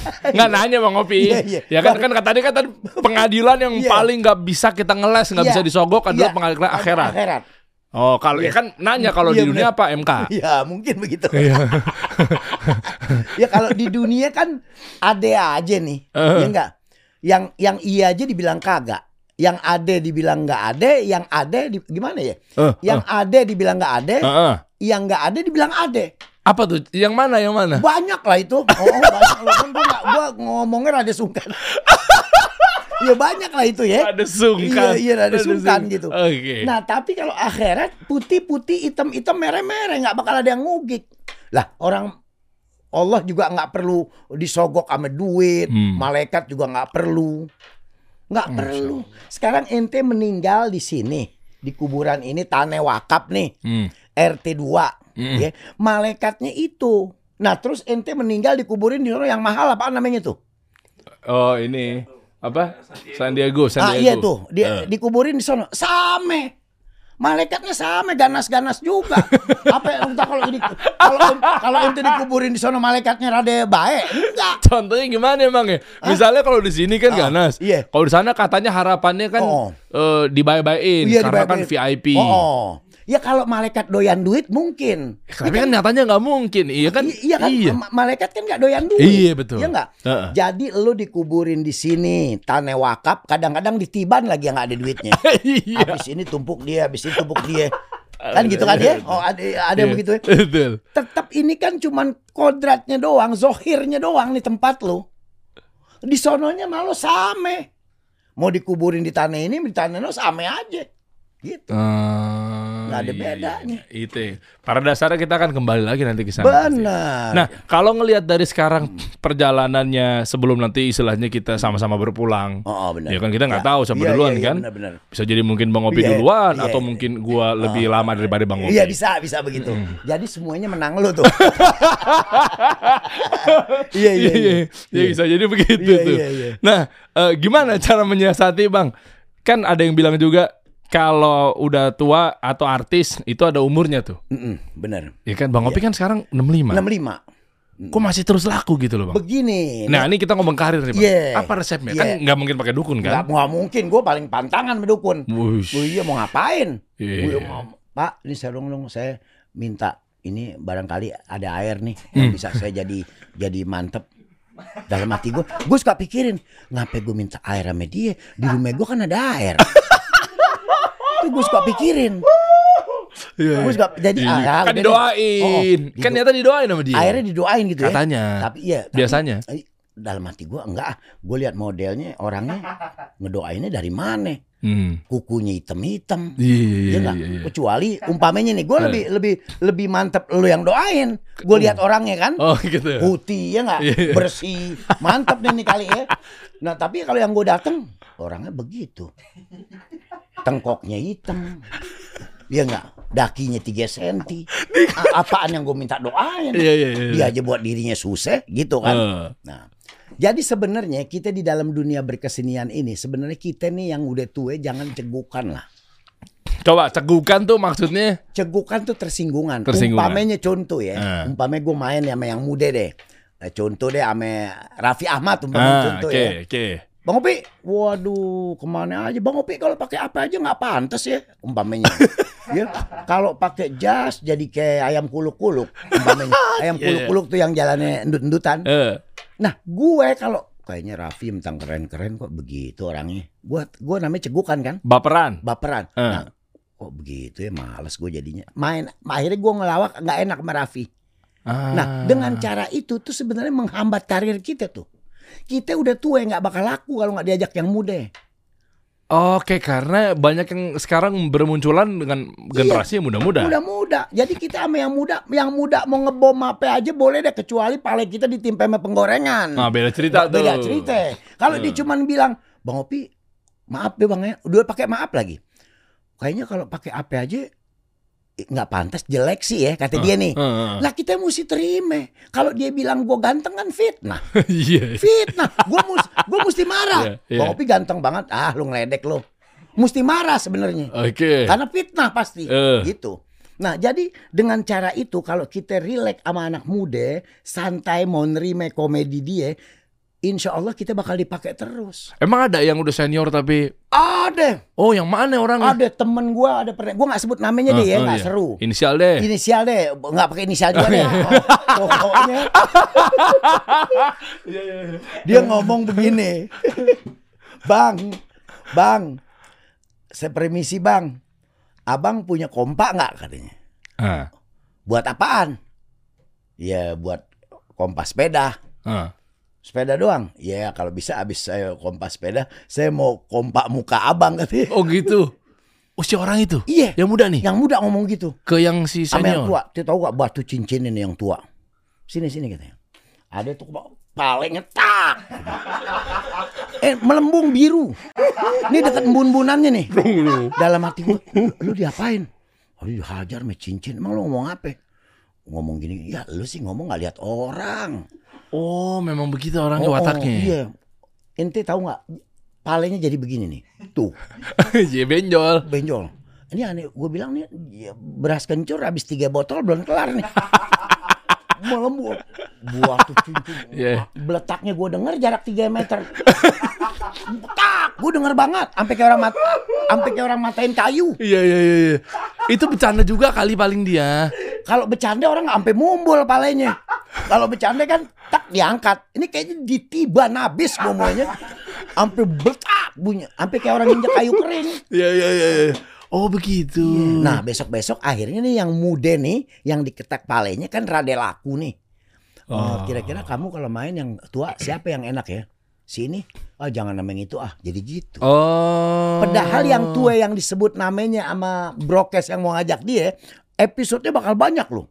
Nggak nanya Bang Opi. Iya, iya. Ya kan kan tadi kan tadi pengadilan yang Iya. paling nggak bisa kita ngeles, nggak Iya. bisa disogok adalah Iya, pengadilan akhirat. Akhirat. Oh, kalau ya kan nanya kalau Iya, di dunia apa MK? Iya, mungkin begitu. Iya. ya kalau di dunia kan ada aja nih. Eh. Ya enggak? Yang yang iya aja dibilang kagak. Yang ada dibilang nggak ada, yang ada di, gimana ya? Eh, Yang ada dibilang nggak ada, eh, eh. yang nggak ada dibilang ada. Apa tuh? Yang mana? Yang mana? Banyak lah itu. Oh, oh, banyak loh. Kan gua, gua ngomongnya rada sungkan. ya banyak lah itu ya. Ada sungkan. Iya, iya, ada sungkan gitu. Oke. Nah, tapi kalau akhirat putih-putih, hitam-hitam, merah-merah, nggak bakal ada yang ngugik. Lah, orang Allah juga nggak perlu disogok sama duit, Hmm. malaikat juga nggak perlu, nggak perlu. Sekarang ente meninggal di sini, di kuburan ini tanah wakaf nih, Hmm. RT 2 Mm. ya. Malaikatnya itu. Nah, terus ente meninggal dikuburin di sana yang mahal apa namanya tuh? Oh, ini apa? San Diego, San Ah Diego. iya tuh, di, Eh. dikuburin di sana. Sama. Malaikatnya sama, ganas-ganas juga. Apa yang entah kalau ini kalau kalau ente dikuburin di sana malaikatnya rada baik? Enggak. Contohnya gimana emang ya? Misalnya kalau di sini kan Ah, ganas. iya. Kalau di sana katanya harapannya kan Oh. eh, dibayar-bayarin Iya, karena kan dibayar-bayarin. VIP. Oh. Ya kalau malaikat doyan duit mungkin. Tapi kan nyatanya nggak mungkin. Iya kan? Iya kan ma- malaikat kan nggak doyan duit. Iya, betul. Iya nggak? Heeh. Jadi lu dikuburin di sini tanah wakaf, kadang-kadang ditiban lagi yang nggak ada duitnya. Iya. Habis ini tumpuk dia, habis ini tumpuk dia. Kan gitu kan ya? Oh ada ada Iya, begitu ya. Betul. Tetap ini kan cuman kodratnya doang, zohirnya doang nih tempat lu. Di sononya malu same. Mau dikuburin di tanah ini, di tanah itu same aja. Gitu. Ah, Nggak ada iya, bedanya. iya, Itu. ya. Pada dasarnya kita akan kembali lagi nanti ke sana. Benar. Nah, kalau ngelihat dari sekarang perjalanannya sebelum nanti istilahnya kita sama-sama berpulang. oh, oh, benar. Ya kan kita nggak tahu siapa Iya, duluan iya, iya, kan. Benar-benar. Bisa jadi mungkin Bang Opi Iya, duluan iya, atau iya. mungkin gua lebih lama daripada Bang Opi. Iya bisa bisa begitu. Jadi semuanya menang lu tuh. iya iya iya. Ya bisa jadi begitu Iya, tuh. iya, iya. Nah, eh, gimana cara menyiasati, Bang? Kan ada yang bilang juga kalau udah tua atau artis itu ada umurnya tuh. Mm-mm, benar. Ya kan Bang Opi kan sekarang 65. 65. Kok masih terus laku gitu loh, Bang? Begini. Nah, ini kita ngomong karir nih, Bang. Iya. Apa resepnya? Iya. Kan nggak mungkin pakai dukun kan? nggak mungkin gue paling pantangan sama dukun. Wush. Oh iya mau ngapain? Iya. Gua mau- Pak, ini saya dong dong saya minta ini barangkali ada air nih yang Hmm. bisa saya jadi jadi mantep dalam hati gue. Gue suka pikirin, ngapain gue minta air sama dia? Di rumah gue kan ada air. Itu gue suka pikirin. Iya. Gue suka jadi Iya. ah, ya, kan didoain. Oh, Kan gitu. ternyata didoain sama dia. airnya didoain gitu ya. Katanya. Tapi iya. tapi- Biasanya. eh, dalam hati gue enggak ah. Gue lihat modelnya orangnya ngedoainnya dari mana? Hmm. Kukunya hitam-hitam. Iya, iya, Ya iya, enggak? iya, iya. Kecuali umpamanya nih, gue Eh. lebih lebih lebih mantep lu yang doain. Gue lihat orangnya kan, Oh, gitu ya. putih ya enggak, Iya, iya. bersih, mantep nih, nih kali ya. Nah tapi kalau yang gue dateng, orangnya begitu, tengkoknya hitam, ya enggak, dakinya 3 senti. Apaan yang gue minta doain? Iya, iya, iya. Dia aja buat dirinya susah, gitu kan. Eh. Nah, jadi sebenarnya kita di dalam dunia berkesenian ini sebenarnya kita nih yang udah tua jangan cegukan lah. Coba cegukan tuh maksudnya Cegukan tuh tersinggungan. Tersinggungan. Umpamanya contoh ya. Ah. Umpamanya gue main sama yang muda deh. Eh, Contoh deh sama Raffi Ahmad umpamanya Ah, contoh oke, ya. oke. Bang Opi, waduh ke mana aja Bang Opi kalau pakai apa aja nggak pantas ya umpamanya. ya kalau pakai jas jadi kayak ayam kuluk-kuluk umpamanya. ayam Iya, iya. kuluk-kuluk tuh yang jalannya endut-endutan. Eh. Nah, gue kalau kayaknya Raffi tentang keren-keren kok begitu orangnya. Gue gue namanya cegukan kan, Baperan. baperan. Eh. Nah, kok begitu ya males gue jadinya. Main akhirnya gue ngelawak nggak enak sama Raffi. Ah. Nah, dengan cara itu tuh sebenarnya menghambat karir kita tuh. Kita udah tua nggak bakal laku kalau nggak diajak yang muda. Oke, karena banyak yang sekarang bermunculan dengan generasi yang muda-muda. Muda-muda. Jadi kita sama yang muda, yang muda mau ngebom apa aja boleh deh kecuali pale kita ditimpa sama penggorengan. Nah, beda cerita beda tuh. cerita. Kalau dia Hmm. cuman bilang, Bang Opi, maaf deh Bang ya, udah pakai maaf lagi. kayaknya kalau pakai AP aja nggak pantas jelek sih ya kata dia nih. Heeh. Lah kita mesti terima. Kalau dia bilang gue ganteng kan fitnah. Iya. Fitnah. Gue mus gue mesti marah. Iya, iya. Bang Opi ganteng banget. Ah, lu ngeledek lu. Mesti marah sebenarnya. Oke. Karena fitnah pasti. Eh. Gitu. Nah, jadi dengan cara itu kalau kita relax sama anak muda, santai mau nerima komedi dia, insya Allah kita bakal dipakai terus. Emang ada yang udah senior tapi Ada, oh yang mana orangnya? ada temen gua ada pernah, gua nggak sebut namanya deh ya, Oh, nggak iya. seru. Inisial deh. Inisial deh, nggak pakai inisial juga deh. Oh, Pokoknya dia ngomong begini, bang, bang, saya permisi bang, abang punya kompak nggak katanya? Ah. Buat apaan? Ya buat kompas sepeda. Ah. Sepeda doang. Ya kalau bisa habis saya kompas sepeda, saya mau kompak muka abang katanya. Oh gitu. Oh si orang itu? Iya. Yang muda nih? Yang muda ngomong gitu. Ke yang si Sama yang senior? tua. Dia tahu gak batu cincin ini yang tua. Sini sini katanya. Ada tuh palingnya tak. Eh melembung biru. Ini dekat embun-embunannya nih. Dalam hati gua, lu diapain? Oh, dihajar sama cincin. Emang lu ngomong apa? Ngomong gini, ya lu sih ngomong gak lihat orang. Oh memang begitu orangnya Oh, oh, wataknya. Iya. Ente tahu nggak? Palenya jadi begini nih. Tuh, Iya benjol. benjol. Ini aneh. Gue bilang nih ya, beras kencur habis tiga botol belum kelar nih. Melembut. Buah tuh cincin. Iya. Beletaknya gue denger jarak 3 meter. Tak, gue denger banget. Sampai kayak orang mat, sampai kayak orang matain kayu. Iya iya iya. iya. Itu bercanda juga kali paling dia. Kalau bercanda orang nggak sampai mumbul palenya. Kalau bercanda kan tak diangkat. Ini kayaknya ditiban habis ngomongnya. Sampai beletak bunyi. Sampai kayak orang injak kayu kering. Iya iya iya. Oh begitu. Nah besok-besok akhirnya nih yang muda nih yang diketak palenya kan rada laku nih. Oh, Oh. Kira-kira kamu kalau main yang tua siapa yang enak ya? Si ini? Oh jangan namanya itu ah. Jadi gitu. Oh. Padahal yang tua yang disebut namanya sama brokes yang mau ngajak dia, episodenya bakal banyak loh.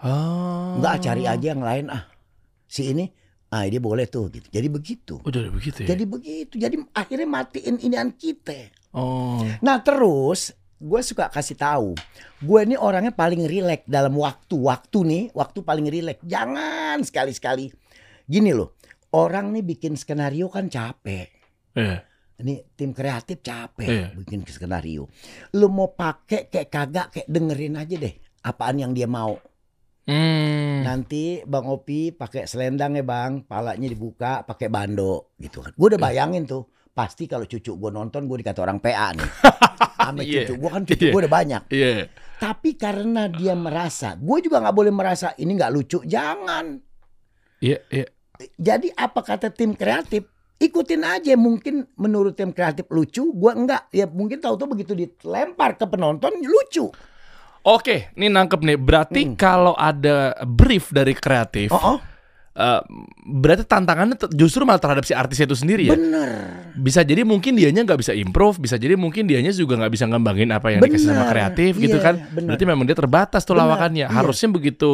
Oh. Enggak cari aja yang lain ah. Si ini, ah dia boleh tuh gitu. Jadi begitu. Oh jadi begitu ya. Jadi begitu. Jadi akhirnya matiin inian kita. Oh. Nah terus gue suka kasih tahu, gue ini orangnya paling rileks dalam waktu, waktu nih, waktu paling rileks. Jangan sekali-sekali gini loh, orang nih bikin skenario kan capek. Iya. Ini tim kreatif capek Iya. bikin skenario. Lu mau pakai kayak kagak kayak dengerin aja deh apaan yang dia mau. Hmm. Nanti Bang Opi pakai selendang ya Bang, palanya dibuka pakai bando gitu kan. Gue udah bayangin tuh. Pasti kalau cucu gue nonton gue dikata orang PA nih. Sama Iya. cucu gue kan cucu Iya. gue udah banyak. Iya. Tapi karena dia merasa, gue juga nggak boleh merasa ini nggak lucu. Jangan. Iya iya. Jadi apa kata tim kreatif? Ikutin aja. Mungkin menurut tim kreatif lucu, gue enggak. Ya mungkin tahu-tahu begitu dilempar ke penonton lucu. Oke, ini nangkep nih. Berarti kalau ada brief dari kreatif, Hmm. Oh, oh eh, berarti tantangannya justru malah terhadap si artis itu sendiri ya. bener. Bisa jadi mungkin dianya nggak bisa improve, bisa jadi mungkin dianya juga nggak bisa ngembangin apa yang dikasih sama Bener, kreatif gitu iya, kan. bener. Berarti memang dia terbatas tuh Bener, lawakannya. iya. Harusnya begitu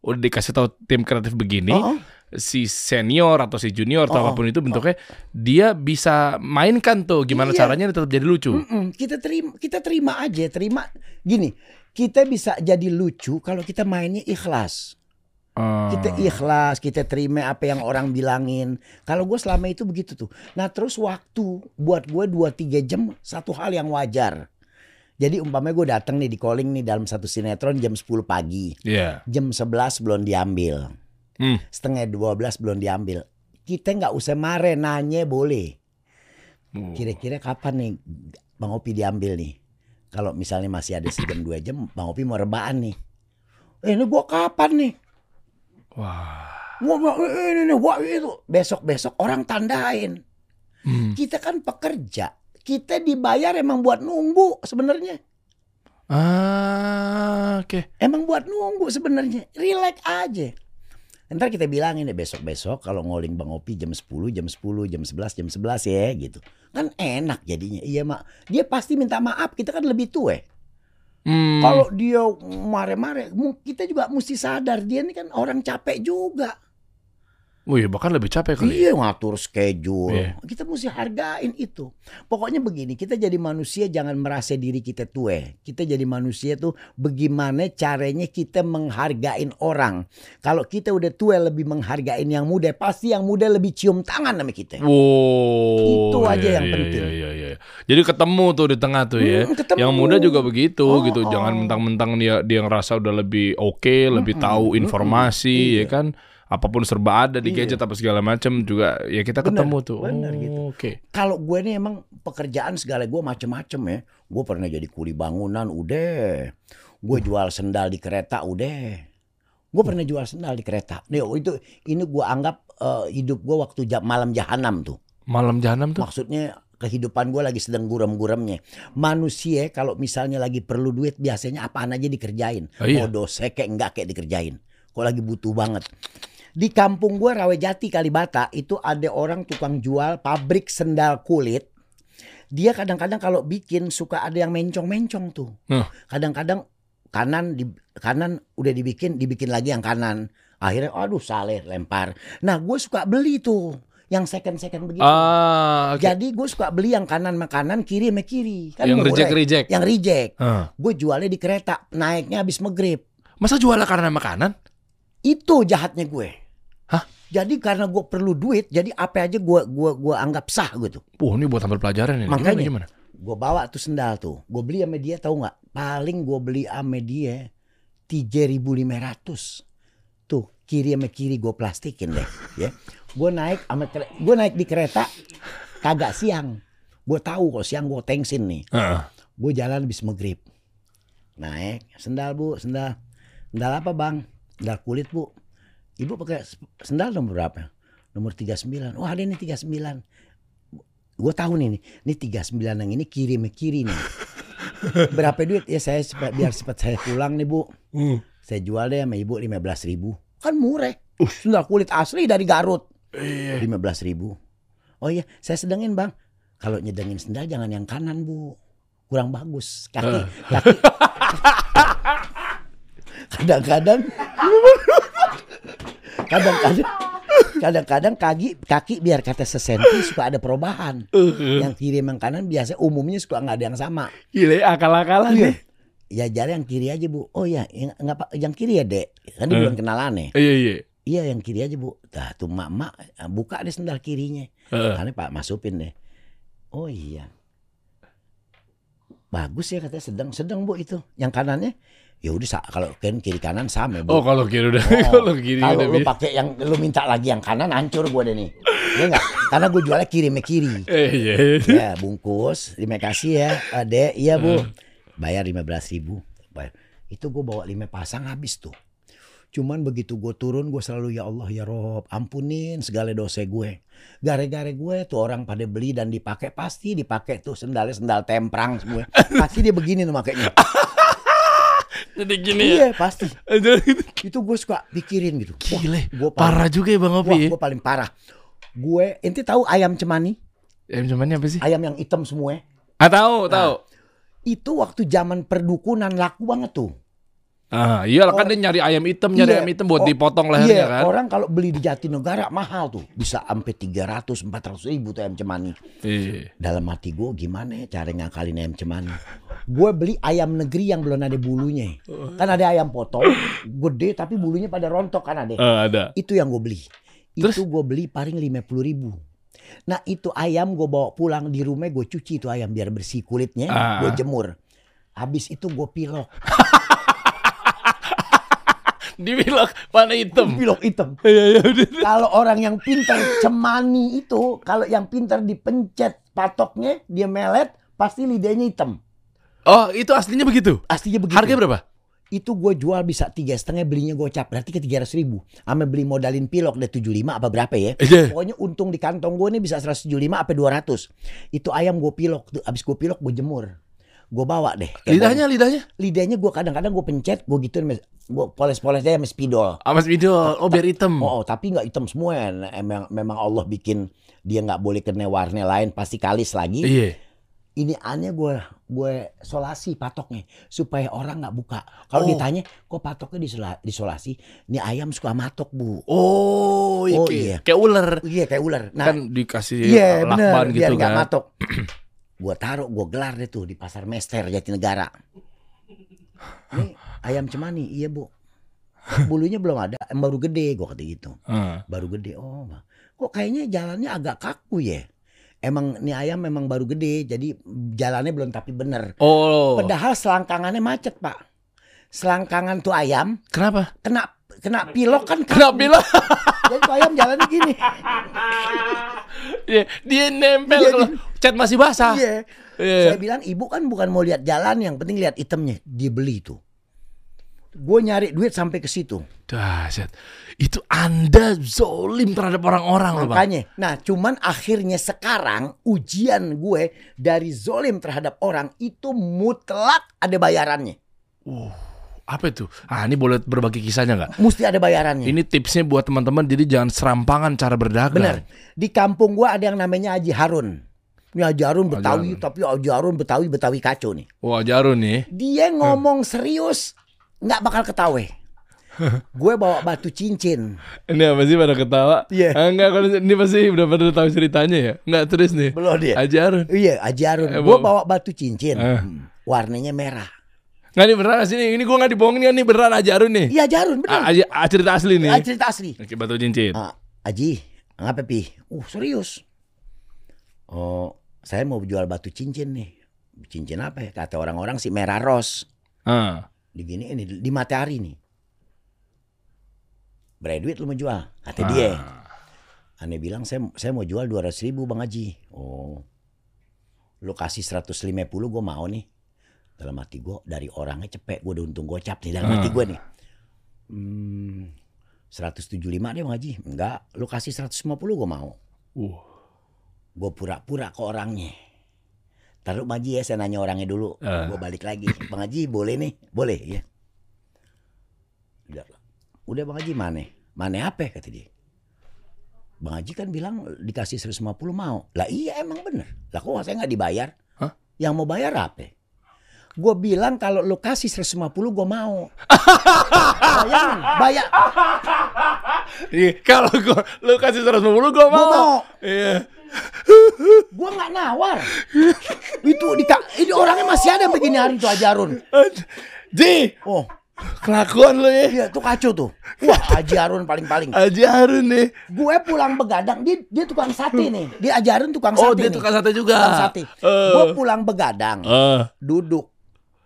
udah dikasih tahu tim kreatif begini, Oh, oh. si senior atau si junior atau Oh, oh. apa pun itu bentuknya, dia bisa mainkan tuh gimana Iya. caranya tetap jadi lucu. Mm-mm, kita terima kita terima aja terima gini kita bisa jadi lucu kalau kita mainnya ikhlas Oh. kita ikhlas kita terima apa yang orang bilangin kalau gue selama itu begitu tuh nah terus waktu buat gue 2-3 jam satu hal yang wajar jadi umpamanya gue datang nih di calling nih dalam satu sinetron jam 10 pagi Iya. jam 11 belum diambil Hmm. setengah 12 belum diambil kita nggak usah marah nanya boleh Oh. Kira-kira kapan nih Bang Opi diambil nih? Kalau misalnya masih ada sejam dua jam, Bang Opi mau rebaan nih. Eh, ini gua kapan nih? Wah. Gua gua- ini nih, gua itu. Besok-besok orang tandain. Hmm. Kita kan pekerja. Kita dibayar emang buat nunggu sebenarnya. Ah, oke. Emang buat nunggu sebenarnya. Relax aja. Ntar kita bilangin deh besok-besok kalau ngoling Bang Opi jam 10, jam 10, jam 11, jam 11 ya gitu. Kan enak jadinya. Iya mak. Dia pasti minta maaf. Kita kan lebih tua. Hmm. Kalau dia mare-mare, mu- kita juga mesti sadar dia ini kan orang capek juga. Wih, bahkan lebih capek kali. Iya ngatur schedule. Iya. Kita mesti hargain itu. Pokoknya begini, kita jadi manusia jangan merasa diri kita tua. Kita jadi manusia tuh bagaimana caranya kita menghargain orang. Kalau kita udah tua lebih menghargain yang muda, pasti yang muda lebih cium tangan sama kita. Wow. Itu aja iya, yang iya, penting. Iya, iya, iya. Jadi ketemu tuh di tengah tuh ya. Hmm, ketemu. Yang muda juga begitu Oh, gitu. oh. Jangan mentang-mentang dia dia ngerasa udah lebih oke, lebih Mm-mm, tahu mm-mm. informasi ya Iya. Apa pun serba ada di Iya. gadget apa segala macam juga ya kita Bener, ketemu tuh. bener Oh, gitu. Oke. Kalau gue nih emang pekerjaan segala gue macem-macem ya. Gue pernah jadi kuli bangunan, udah. Gue jual sendal di kereta, udah. Gue pernah jual sendal di kereta. Nih, oh, itu ini gue anggap eh, hidup gue waktu ja- malam jahanam tuh. Malam jahanam tuh. Maksudnya kehidupan gue lagi sedang guram-guramnya. Manusia kalau misalnya lagi perlu duit biasanya apaan aja dikerjain. Oh, iya. Mau kayak enggak kayak dikerjain. Kalau lagi butuh banget. Di kampung gue Rawejati Kalibata itu ada orang tukang jual pabrik sendal kulit. Dia kadang-kadang kalau bikin suka ada yang mencong-mencong tuh. Kadang-kadang kanan di kanan udah dibikin dibikin lagi yang kanan. Akhirnya aduh saleh lempar. Nah gue suka beli tuh yang second-second begitu. Ah, oke. Jadi gue suka beli yang kanan sama kanan, kiri sama kiri. Kan yang reject reject. Yang reject. Ah. Gue jualnya di kereta, naiknya habis maghrib. Masa jual kanan makanan? Itu jahatnya gue. Hah? Jadi karena gue perlu duit, jadi apa aja gue gua gua anggap sah gitu. Wah, ini buat ambil pelajaran ini. Makanya. Gimana, gimana? Gue bawa tuh sendal tuh. Gue beli sama dia tahu nggak? Paling gue beli sama dia 3.500. Tuh kiri sama kiri gue plastikin deh. ya. Gue naik sama gue naik di kereta kagak siang. Gue tahu kalau siang gue tengsin nih. Ah. Gue jalan habis maghrib. Naik, sendal bu, sendal. Sendal apa bang? Sendal kulit bu. Ibu pakai sendal nomor berapa? Nomor 39. Oh ada ini 39. Gue tahu nih, nih, ini 39 yang ini kiri kiri nih. Berapa duit? Ya saya cepat, biar cepat saya pulang nih bu. Hmm. Saya jual deh sama ibu 15 ribu. Kan murah. Sendal kulit asli dari Garut. Iya. 15 ribu. Oh iya, saya sedangin bang. Kalau nyedengin sendal jangan yang kanan bu, kurang bagus. Kaki, Eh. kaki. Kadang-kadang, kadang-kadang, kadang-kadang kaki, kaki biar kata sesenti suka ada perubahan. Yang kiri yang kanan biasa umumnya suka nggak ada yang sama. Gile akal-akalan Iya. nih. Ya jari yang kiri aja bu. Oh ya, yang, nggak apa- yang kiri ya dek. Kan dia Eh. belum kenalan nih. Iya, iya. Iya yang kiri aja bu. Nah tuh mak-mak buka deh sendal kirinya. Heeh. Karena Pak masukin deh. Oh iya. Bagus ya katanya sedang sedang bu itu. Yang kanannya ya udah kalau kan kiri kanan sama bu. Oh, kalau kiri udah Oh, kalau kiri kalau udah lu pakai yang lu minta lagi yang kanan hancur gua deh nih. Ya enggak? Karena gue jualnya kiri sama kiri. Eh, iya. Ya bungkus. Terima kasih ya adek. Iya bu. Hmm. Bayar 15 ribu. Bayar. Itu gue bawa lima pasang habis tuh. Cuman begitu gue turun gue selalu ya Allah ya Rob ampunin segala dosa gue. Gare-gare gue tuh orang pada beli dan dipakai pasti dipakai tuh sendalnya sendal temprang semua. Pasti dia begini tuh makainya. Jadi gini ya. Iya pasti. Itu gue suka pikirin gitu. Gile. Gue Parah juga ya Bang Opi. ya. gue paling parah. Gue ente tahu ayam cemani? Em cuman apa sih? Ayam yang hitam semua. Ah, tahu, tahu. Itu waktu zaman perdukunan laku banget tuh. Ah, iya kan dia nyari ayam hitam, nyari Iya. ayam hitam buat Oh, dipotong lehernya Iya, kan. orang kalau beli di Jatinegara mahal tuh. Bisa sampai 300 400 ribu tuh ayam cemani. Iya. Dalam hati gue gimana ya cara ngakalin ayam cemani. Gue beli ayam negeri yang belum ada bulunya. Kan ada ayam potong, gede tapi bulunya pada rontok kan ada. Eh, ada. Itu yang gue beli. Terus? Itu gue beli paling 50 ribu. Nah itu ayam gue bawa pulang di rumah gue cuci itu ayam biar bersih kulitnya. Ah. Gue jemur. Habis itu gue pilok. Dibilang warna hitam. Pilok hitam. Iya, iya kalau orang yang pintar cemani itu, kalau yang pintar dipencet patoknya, dia melet, pasti lidahnya hitam. Oh, itu aslinya begitu. Aslinya begitu. Harganya berapa? Itu gue jual bisa tiga setengah belinya gocap berarti ke tiga ratus ribu. Ame beli modalin pilok deh 75 apa berapa ya? Iya. Pokoknya untung di kantong gue ini bisa 175 apa 200. Itu ayam gue pilok, tuh. abis gue pilok gue jemur. Gue bawa deh. Lidahnya, lidahnya. lidahnya gue kadang-kadang gue pencet, gue gituin, gue poles-poles aja sama spidol. Ah, Mas Video. Oh, biar hitam. Oh, oh, tapi nggak hitam semua. ya. Emang memang Allah bikin dia nggak boleh kena warna lain, pasti kalis lagi. Iya. Ini aneh gue gue solasi patoknya supaya orang nggak buka. Kalau Oh. ditanya, kok patoknya disola- disolasi? Ini ayam suka matok bu. Oh, iya, Oh, kayak, iya. kayak ular. Iya kayak ular. Nah, kan dikasih iya bener, lakban biar gitu nggak kan. matok. gue taruh, gue gelar deh tuh di pasar Mester Jatinegara. Ini ayam cemani, iya bu. Bulunya belum ada, baru gede, gue kata gitu. Heeh. Baru gede, oh kok kayaknya jalannya agak kaku ya. Emang nih ayam memang baru gede, jadi jalannya belum tapi bener. Oh. Padahal selangkangannya macet pak. Selangkangan tuh ayam Kenapa? kena kena pilok kan kaku. Kenapa bilang? Jadi tuh ayam jalannya gini. Iya, dia nempel cat masih basah. Iya. Iya. Saya bilang ibu kan bukan mau lihat jalan, yang penting lihat itemnya. Dia beli tuh. Gue nyari duit sampai ke situ. Dahsyat. Itu Anda zolim terhadap orang-orang loh, Bang. Makanya, nah cuman akhirnya sekarang ujian gue dari zolim terhadap orang itu mutlak ada bayarannya. Apa itu? Ah, ini boleh berbagi kisahnya nggak? Mesti ada bayarannya. Ini tipsnya buat teman-teman jadi jangan serampangan cara berdagang. Bener. Di kampung gua ada yang namanya Haji Harun. Ini Haji Betawi, Harun. tapi Haji Harun Betawi Betawi kacau nih. Wah, Jarun nih. Dia ngomong serius, nggak bakal ketawe. gue bawa batu cincin. Ini apa sih pada ketawa? Iya. Ah, enggak, kalau ini pasti udah pada tahu ceritanya ya. Enggak terus nih. Belum dia. Ajarun. Iya, Haji Harun. Eh, Gue bawa- batu cincin. Eh. Hmm, Warnanya merah. Nggak nih beneran sini. Ini gua nggak dibohongin kan nih beneran Ajarun nih. Iya, Haji Harun bener. Ah, aja- ah, cerita asli nih. Ah, cerita asli. Oke, batu cincin. Ah, Haji, ngapa pi? Uh, serius. Oh, saya mau jual batu cincin nih. Cincin apa ya? Kata orang-orang sih merah ros. Ah. Di gini ini di matahari nih. Berapa duit lu mau jual? Kata Ah. dia. Aneh bilang saya saya mau jual 200 ribu Bang Haji. Oh. Lu kasih 150 gue mau nih. Dalam hati gue dari orangnya cepet gue udah untung gocap nih dalam hati Ah. gue nih. Hmm, 175 deh Bang Haji. Enggak, lu kasih 150 gue mau. Uh. Gue pura-pura ke orangnya. Taruh Haji ya, saya nanya orangnya dulu. Ah. Gue balik lagi. Bang Haji boleh nih? Boleh ya. Udah, udah Bang Haji mana? Mana apa kata dia. Bang Haji kan bilang dikasih 150 mau. Lah iya emang bener. Lah kok saya nggak dibayar? Hah? Yang mau bayar apa? Gue bilang kalau lu kasih 150 gue mau. Bayangin, bayar. Iya, kalau gua lu kasih 150 gua mau. mau. Iya. Gue nggak nawar. itu di ini orangnya masih ada begini hari itu Ajarun. Ji, Oh, kelakuan lu ya. iya tuh kacau tuh. Wah, Ajarun paling-paling. Ajarun nih. Gue pulang begadang, dia dia tukang sate nih. Dia Ajarun tukang Oh, sate dia nih. tukang sate juga. Tukang sate. Eh. Gue pulang begadang, Eh. duduk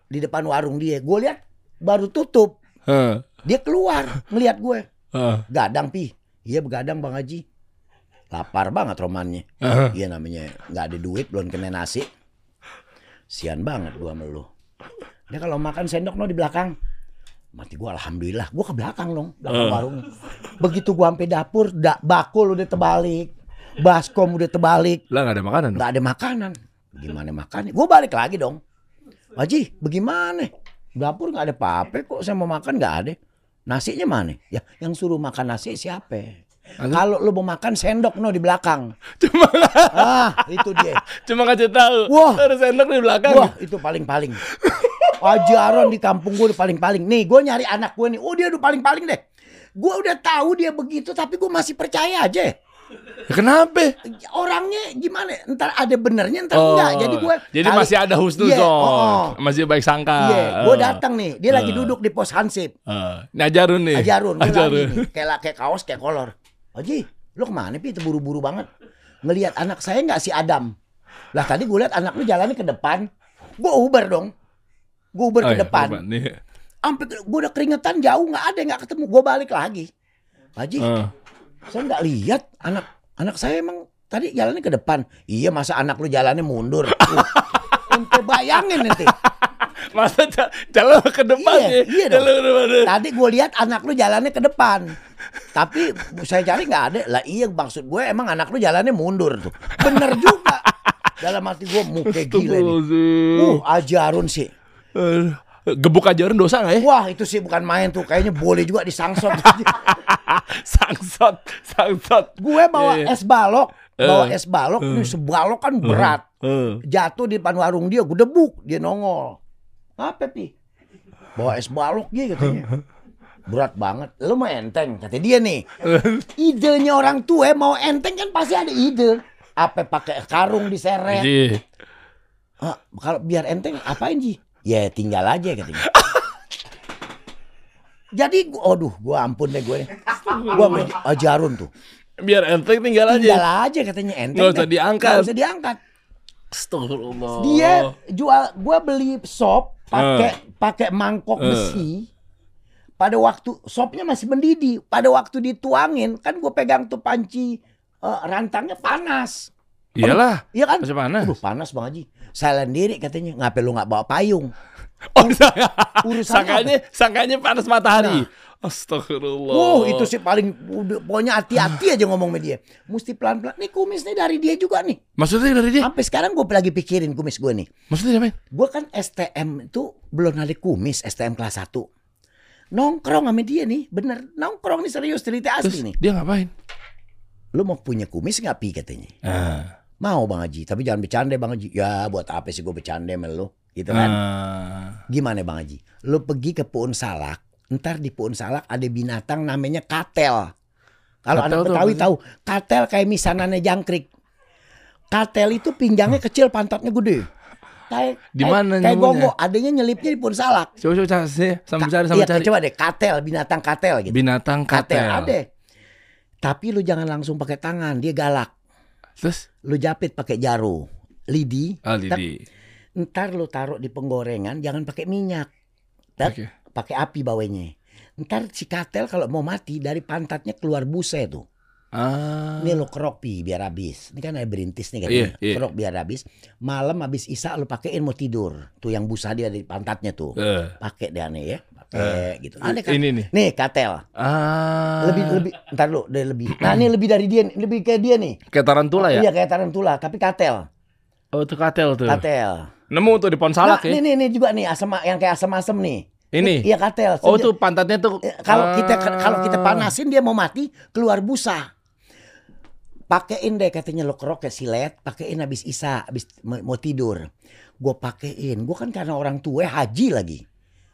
di depan warung dia. Gue lihat baru tutup. Eh. Dia keluar ngelihat gue. Eh. Gadang pi. Iya begadang Bang Haji. Lapar banget romannya. Iya namanya nggak ada duit belum kena nasi. Sian banget gua sama lu. Dia kalau makan sendok no di belakang. Mati gua alhamdulillah. Gua ke belakang dong, belakang Eh. warung. Begitu gua sampai dapur, da, bakul udah terbalik. Baskom udah terbalik. Lah nggak ada makanan. nggak ada makanan. Gimana makannya? Gua balik lagi dong. Haji, bagaimana? Dapur nggak ada apa-apa kok saya mau makan nggak ada. Nasinya mana? Ya, yang suruh makan nasi siapa? Kalau lu mau makan sendok no di belakang. Cuma Ah, itu dia. cuma kasih tahu. Wah. Ada sendok di belakang. Wah, itu paling-paling. Ajaran di kampung gue udah paling-paling. Nih, gue nyari anak gue nih. Oh, dia udah paling-paling deh. Gue udah tahu dia begitu, tapi gue masih percaya aja. Ya, kenapa? Orangnya gimana? Ntar ada benernya, ntar enggak. Jadi Oh. Jadi masih ada husnuzon. Iya, oh, oh. Masih baik sangka. Iya, gue Eh. datang nih. Dia lagi Eh. duduk di pos hansip. Eh. Ini Ajarun nih. Ajarun, lagi Ajarun. nih. Kayak, kayak kaos, kayak kolor. Haji, lu ke mana Pi? Itu buru-buru banget. Ngelihat anak saya nggak si Adam. Lah tadi gue lihat anak lu jalannya ke depan. Gue Uber dong. Gue Uber Oh, ke iya, depan. Sampai gue udah keringetan jauh nggak ada nggak ketemu. Gue balik lagi. Haji, Eh. Saya nggak lihat anak anak saya emang tadi jalannya ke depan. Iya masa anak lu jalannya mundur. Ente bayangin nanti. Masa ja- jalan ke depan Iya, ya? iya. Jalan ke depan. Tadi gue lihat anak lu jalannya ke depan. Tapi saya cari nggak ada. Lah iya maksud gue emang anak lu jalannya mundur tuh. Bener juga. Dalam hati gue muka gila nih. Uh, ajarun sih. Aduh. Gebuk Ajarun dosa gak ya? Wah itu sih bukan main tuh. Kayaknya boleh juga disangsot. sangsot, sangsot. gue bawa Iya, iya. es balok. Bawa Eh. es balok. Ini sebalok kan berat. Eh. Jatuh di depan warung dia, gue debuk, dia nongol. Apa pi? Bawa es balok dia katanya. Berat banget. Lu mau enteng, kata dia nih. Idenya orang tua mau enteng kan pasti ada ide. Apa pakai karung diseret. Ji. Ah, kalau biar enteng apain Ji? Ya tinggal aja katanya. Jadi gua, aduh, gua ampun deh gue. Gua sama Ajarun tuh. Biar enteng tinggal aja. Tinggal aja katanya enteng. Nggak usah diangkat. Nggak usah diangkat. Astagfirullah. Dia jual gua beli sop pakai pakai mangkok Eh. besi. Pada waktu sopnya masih mendidih, pada waktu dituangin kan gue pegang tuh panci eh, rantangnya panas. Iyalah. Iya kan? Masih panas. Aduh panas Bang Haji. Saya sendiri katanya, ngapain lu nggak bawa payung? Oh, sangka, Urusan sangkanya, sangkanya panas matahari. Astagfirullah. Wow, itu sih paling pokoknya hati-hati aja ngomong sama dia. Mesti pelan-pelan. Nih kumis nih dari dia juga nih. Maksudnya dari dia? Sampai sekarang gue lagi pikirin kumis gue nih. Maksudnya apa? Gue kan STM itu belum ada kumis, STM kelas 1. Nongkrong sama dia nih, bener. Nongkrong nih serius, cerita Terus asli nih. dia ngapain? Lu mau punya kumis nggak Pi katanya. Ah. Mau Bang Haji, tapi jangan bercanda Bang Haji. Ya buat apa sih gue bercanda sama lu? Gitu kan. Ah. Gimana Bang Haji? Lu pergi ke Puun Salak, ntar di Puun Salak ada binatang namanya katel. Kalau anak Betawi tahu, katel kayak misanannya jangkrik. Katel itu pinggangnya kecil, pantatnya gede. Kayak Di mana Kayak gongo, adanya nyelipnya di Puun Salak. Coba coba cari Ka- cari iya, cari. coba deh, katel, binatang katel gitu. Binatang katel. katel. ada. Tapi lu jangan langsung pakai tangan, dia galak. Terus? Lu japit pakai jaru, lidi. Ah, Lidi. Ntar lu taruh di penggorengan, jangan pakai minyak. Ntar Oke. pakai api bawahnya. Ntar si katel kalau mau mati dari pantatnya keluar busa tuh. Ah. Ini lu kerok pi biar habis. Ini kan ada berintis nih Iya, katanya. iya. Kerok biar habis. Malam habis isa lu pakein mau tidur. Tuh yang busa dia di pantatnya tuh. Eh. Pakai deh aneh ya. Pakai gitu. Aneh kan. Ini nih. Nih katel. Ah. Lebih lebih ntar lu deh lebih. Nah ini lebih dari dia, lebih kayak dia nih. kayak tarantula ya? Iya kayak tarantula, tapi katel. Oh, itu katel tuh. Katel. Nemu tuh di pohon salak nah, ya. Ini nih juga nih asam yang kayak asam-asam nih. Ini. Iya katel. Oh, tuh pantatnya tuh. Eh, kalau kita Ah. kalau kita panasin dia mau mati keluar busa pakein deh katanya lo kerok kayak silet pakein habis isa habis mau tidur gue pakein gue kan karena orang tua haji lagi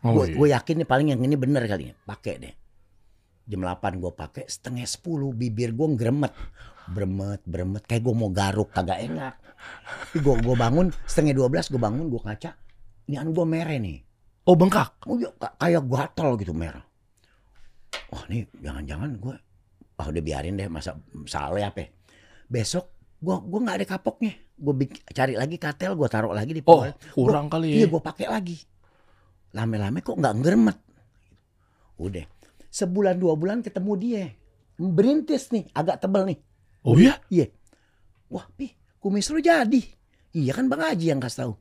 Oh, gue iya. yakin nih paling yang ini bener kali ya pakai deh jam 8 gue pakai setengah 10 bibir gue gremet bremet bremet kayak gue mau garuk kagak enak gue gue bangun setengah 12 gue bangun gue kaca ini anu gue merah nih Oh, bengkak. Oh ka- kayak gatal gitu merah. Wah nih jangan-jangan gue, ah udah biarin deh masa salah apa? ya. Besok gue gua nggak ada kapoknya. Gue cari lagi katel, gue taruh lagi di Oh, pohon. kurang kali Iya ya. gue pakai lagi. Lame-lame kok nggak ngeremet. Udah, sebulan dua bulan ketemu dia, berintis nih, agak tebel nih. Oh iya? Iya. Wah, pi, kumis lu jadi. Iya kan Bang Haji yang kasih tahu.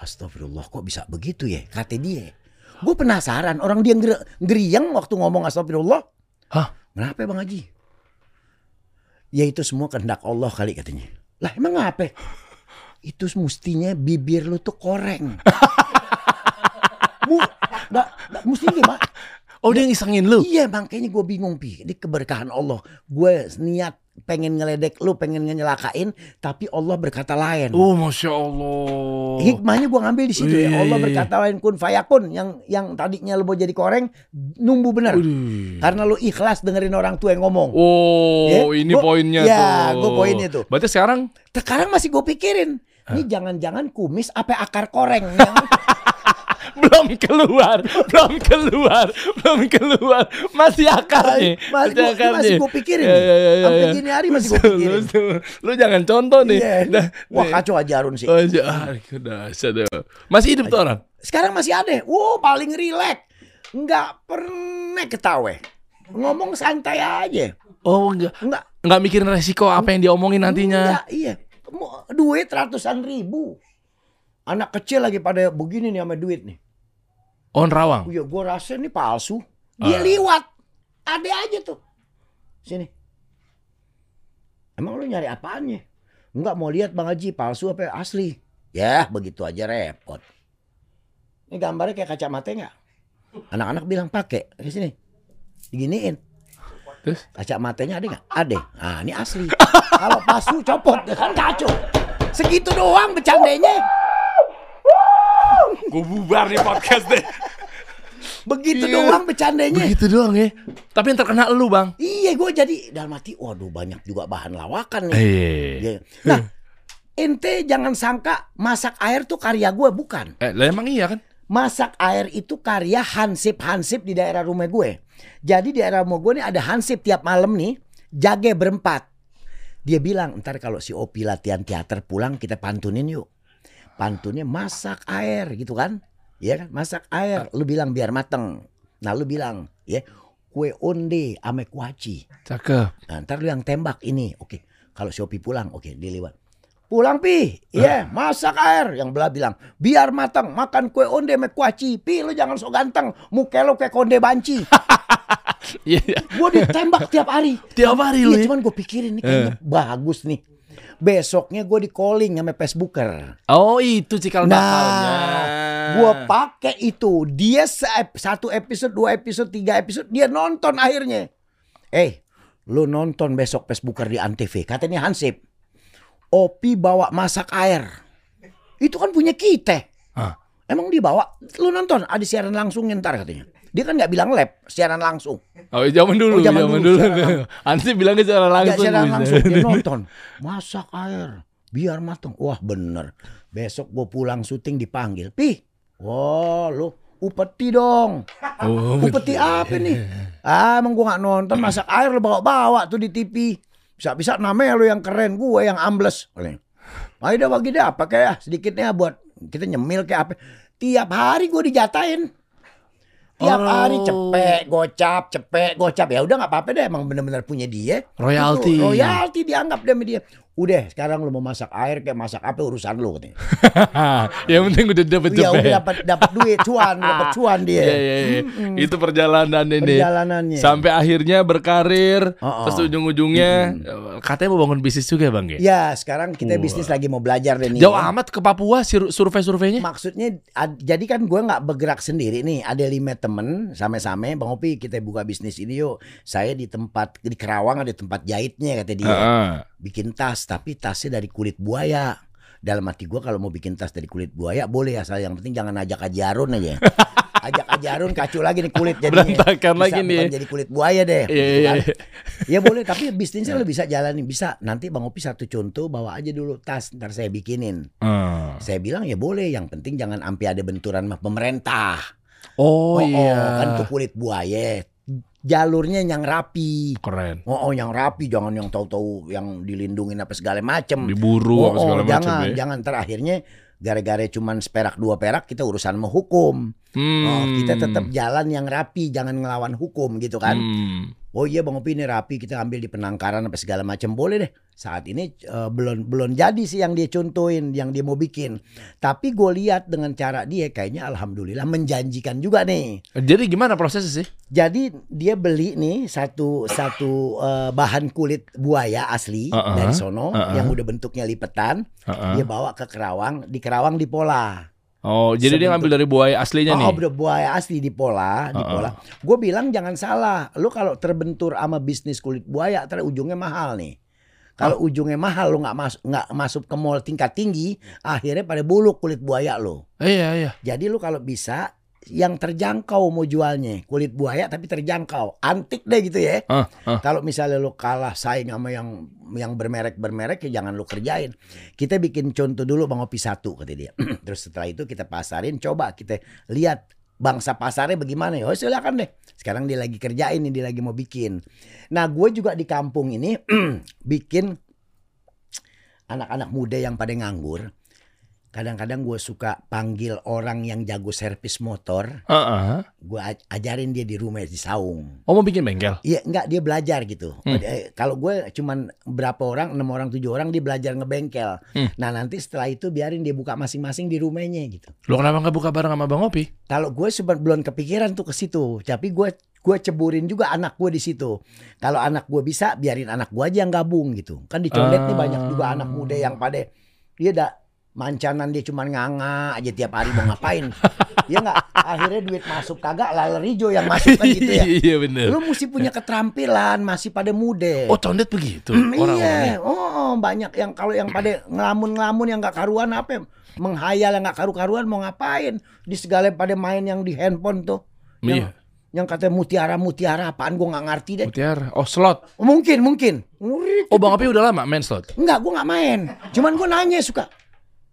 Astagfirullah kok bisa begitu ya? Kata dia. Gue penasaran orang dia nger ngeriang waktu ngomong astagfirullah. Hah? Kenapa ya Bang Haji? Ya itu semua kehendak Allah kali katanya. Lah emang apa? Itu mestinya bibir lu tuh koreng. Mu, nggak, nggak, mesti gimana? Oh, dia ngisengin lu. Iya makanya gue bingung pi. Ini keberkahan Allah. Gue niat pengen ngeledek lu, pengen nyelakain, tapi Allah berkata lain. Oh, masya Allah. Hikmahnya gue ngambil di situ ya. Allah berkata lain kun fayakun yang yang tadinya lu mau jadi koreng numbuh bener. Karena lu ikhlas dengerin orang tua yang ngomong. Oh, Ya, ini gua- poinnya ya, tuh. gua poinnya tuh. Berarti sekarang Sekarang masih gue pikirin. Ini jangan-jangan kumis apa akar koreng yang belum keluar, belum keluar, belum keluar. Masih akarnya. Masih gua- ini masih gua pikirin Ya, nih. ya, ya, ya, Sampai ya. gini hari masih Lu- pikirin. Lu, lu jangan contoh nih. Iya. Dah, Wah nih. kacau aja Arun sih. Oh, ja- ah. Masih hidup tuh orang? Sekarang masih ada. Wow paling rileks. Nggak pernah ketawa. Ngomong santai aja. Oh, enggak. Enggak. Enggak mikirin resiko apa yang diomongin nantinya. Enggak, iya. Duit ratusan ribu. Anak kecil lagi pada begini nih sama duit nih. On rawang. Oh, ya gue rasa ini palsu. Dia Ah. liwat. Ada aja tuh. Sini. Emang lu nyari apaannya? Enggak mau lihat Bang Haji palsu apa asli. Ya begitu aja repot. Ini gambarnya kayak kacamata nggak? Anak-anak bilang pakai. Di sini. Diginiin. Terus? Kacamatanya ada nggak? Ada. Nah ini asli. Kalau palsu copot. Ya kan kacau. Segitu doang bercandanya. Gue bubar nih podcast deh. Begitu Iya. doang bercandanya. Begitu doang ya. Tapi yang terkena lu bang. Iya, gue jadi dalam hati, waduh banyak juga bahan lawakan nih. Eh, Iya. Nah, ente jangan sangka masak air tuh karya gue bukan. eh lah emang iya kan? Masak air itu karya hansip-hansip di daerah rumah gue. Jadi di daerah rumah gue nih ada hansip tiap malam nih, jage berempat. Dia bilang, ntar kalau si Opi latihan teater pulang kita pantunin yuk. Pantunnya masak air gitu kan. Iya kan, masak air. Lu bilang biar mateng. Nah lu bilang, ya kue onde ame kuaci. Cakep. Nah, ntar lu yang tembak ini. Oke, kalau si Opi pulang, oke dia lewat. Pulang pi, iya masak air. Yang belah bilang, biar matang makan kue onde me kuaci. Pi lu jangan sok ganteng, muka lu kayak konde banci. Iya. Gue ditembak tiap hari. Tiap hari lu Iya ya? cuman gue pikirin nih kayaknya bagus nih. Besoknya gue di calling sama Facebooker. Oh itu cikal bakalnya. Nah, gue pakai itu. Dia satu episode, dua episode, tiga episode, dia nonton akhirnya. Eh, lu nonton besok Facebooker di Antv. Katanya Hansip. Opi bawa masak air. Itu kan punya kita. Hah. Emang dia bawa? Lu nonton? Ada siaran langsung ntar katanya. Dia kan nggak bilang lab, siaran langsung. Oh zaman dulu, Oh, zaman zaman, dulu, dulu. Ansi bilangnya Nggak langsung. siaran bisa. langsung. Dia nonton. Masak air. Biar matang. Wah bener. Besok gue pulang syuting dipanggil. Pi. Wah lu upeti dong. Oh, Upeti apa nih? Ah emang gue gak nonton. Masak air lu bawa-bawa tuh di TV. Bisa-bisa namanya lu yang keren. Gue yang ambles. Ayo dah bagi deh apa kayak sedikitnya buat kita nyemil kayak apa. Tiap hari gue dijatain. Tiap Oh. hari cepet, gocap, cepet, gocap. Ya udah nggak apa-apa deh. Emang bener-bener punya dia. Royalti. Royalti dianggap dia sama dia. Udah sekarang lu mau masak air kayak masak apa urusan lu katanya. yang penting udah dapet Ya cepet. udah dapat dapat duit cuan, dapat cuan dia. Iya, iya, iya. Itu perjalanan ini. Perjalanannya. Sampai akhirnya berkarir, Oh, oh. terus ujung-ujungnya katanya mau bangun bisnis juga bang ya. Ya sekarang kita bisnis lagi mau belajar deh nih. Jauh ya. amat ke Papua sur- survei-surveinya. Maksudnya ad- jadi kan gue nggak bergerak sendiri nih. Ada lima temen sama-sama. Bang Opi kita buka bisnis ini yuk. Saya di tempat di Kerawang ada tempat jahitnya kata dia. Heeh. Bikin tas tapi tasnya dari kulit buaya. Dalam hati gue kalau mau bikin tas dari kulit buaya boleh asal yang penting jangan ajak ajarun aja. ajak ajarun kacau lagi nih kulit jadinya. Berantakan Bisa lagi nih. jadi kulit buaya deh. Iya, iya, iya. Ya boleh tapi bisnisnya lo bisa jalanin bisa. Nanti Bang Opi satu contoh bawa aja dulu tas ntar saya bikinin. Hmm. Saya bilang ya boleh, yang penting jangan sampai ada benturan sama pemerintah. Oh, iya. kan itu kulit buaya. Jalurnya yang rapi. Keren. Oh, oh yang rapi, jangan yang tahu-tahu yang dilindungin apa segala macem. Diburu Oh, apa segala oh, macam jangan, ya. jangan terakhirnya gara-gara cuman seperak dua perak kita urusan mau hukum. Hmm. Oh, kita tetap jalan yang rapi, jangan ngelawan hukum gitu kan. Hmm. Oh iya Bang Opi ini rapi kita ambil di penangkaran apa segala macam boleh deh. Saat ini eh, belum belum jadi sih yang dia contohin, yang dia mau bikin. Tapi gue lihat dengan cara dia kayaknya alhamdulillah menjanjikan juga nih. Jadi gimana prosesnya sih? Jadi dia beli nih satu satu eh, bahan kulit buaya asli Uh-uh, dari sono uh-uh. yang udah bentuknya lipetan, Heeh. dia bawa ke Kerawang, di Kerawang dipola. Oh, jadi dia Sebentuk- ngambil dari buaya aslinya Oh, nih. udah buaya asli di pola, di Uh-uh. pola. Gue bilang jangan salah, lu kalau terbentur sama bisnis kulit buaya, ntar ujungnya mahal nih. Kalau ujungnya mahal, lu nggak masuk nggak masuk ke mall tingkat tinggi, akhirnya pada buluk kulit buaya lo. Iya, iya. Jadi lu kalau bisa yang terjangkau mau jualnya kulit buaya tapi terjangkau, antik deh gitu ya. Ah, ah. Kalau misalnya lu kalah saing sama yang yang bermerek bermerek ya jangan lu kerjain. Kita bikin contoh dulu bang Opi satu kata dia. Terus setelah itu kita pasarin, coba kita lihat bangsa pasarnya bagaimana ya. Oh silakan deh. Sekarang dia lagi kerjain nih, dia lagi mau bikin. Nah gue juga di kampung ini bikin anak-anak muda yang pada nganggur. Kadang-kadang gue suka panggil orang yang jago servis motor. Heeh. Gue ajarin dia di rumah di saung. Oh, mau bikin bengkel? Iya enggak dia belajar gitu. Hmm. Eh, Kalau gue cuman berapa orang, enam orang, tujuh orang dia belajar ngebengkel. Hmm. Nah nanti setelah itu biarin dia buka masing-masing di rumahnya gitu. Lo kenapa nggak buka bareng sama Bang Opi? Kalau gue belum kepikiran tuh ke situ, tapi gue gue ceburin juga anak gue di situ. Kalau anak gue bisa, biarin anak gue aja yang gabung gitu. Kan di Condet nih Ah. banyak juga anak muda yang pada dia dah mancanan dia cuma nganga aja tiap hari mau ngapain. ya nggak? Akhirnya duit masuk kagak laler hijau yang masuk kan gitu ya. iya bener. Lu mesti punya keterampilan, masih pada muda. Oh condet begitu Hmm, orang-orangnya. iya, oh banyak yang kalau yang pada ngelamun-ngelamun yang nggak karuan apa, ya? menghayal yang nggak karu-karuan mau ngapain? Di segala pada main yang di handphone tuh, yang, Iya. yang katanya mutiara-mutiara apaan gue nggak ngerti deh. Mutiara. Oh slot. Mungkin, mungkin. Oh Bang Opi udah lama main slot. Enggak, gue nggak main. Cuman gue nanya suka,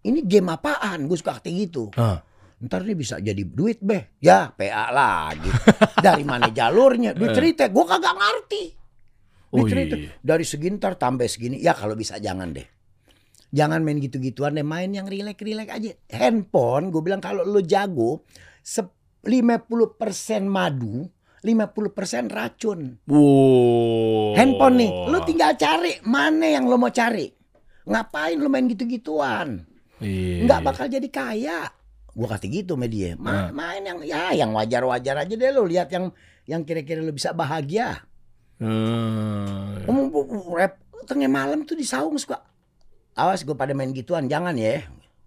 ini game apaan? Gue suka kayak gitu. Ah. Ntar dia bisa jadi duit beh. Ya PA lagi. Dari mana jalurnya? Duit cerita. Gue kagak ngerti. Duit Oh, cerita. iya. Dari segini ntar tambah segini. Ya kalau bisa jangan deh. Jangan main gitu-gituan deh. Main yang rilek-rilek aja. Handphone gue bilang kalau lo jago. sep- 50% madu. 50% racun. Wow. Handphone nih. Lo tinggal cari. Mana yang lo mau cari. Ngapain lo main gitu-gituan. Iya. nggak bakal jadi kaya. Gua kata gitu media. Ma- main yang ya yang wajar-wajar aja deh lo lihat yang yang kira-kira lo bisa bahagia. Hmm. Ngomong rap tengah malam tuh di saung suka. Awas gue pada main gituan jangan ya.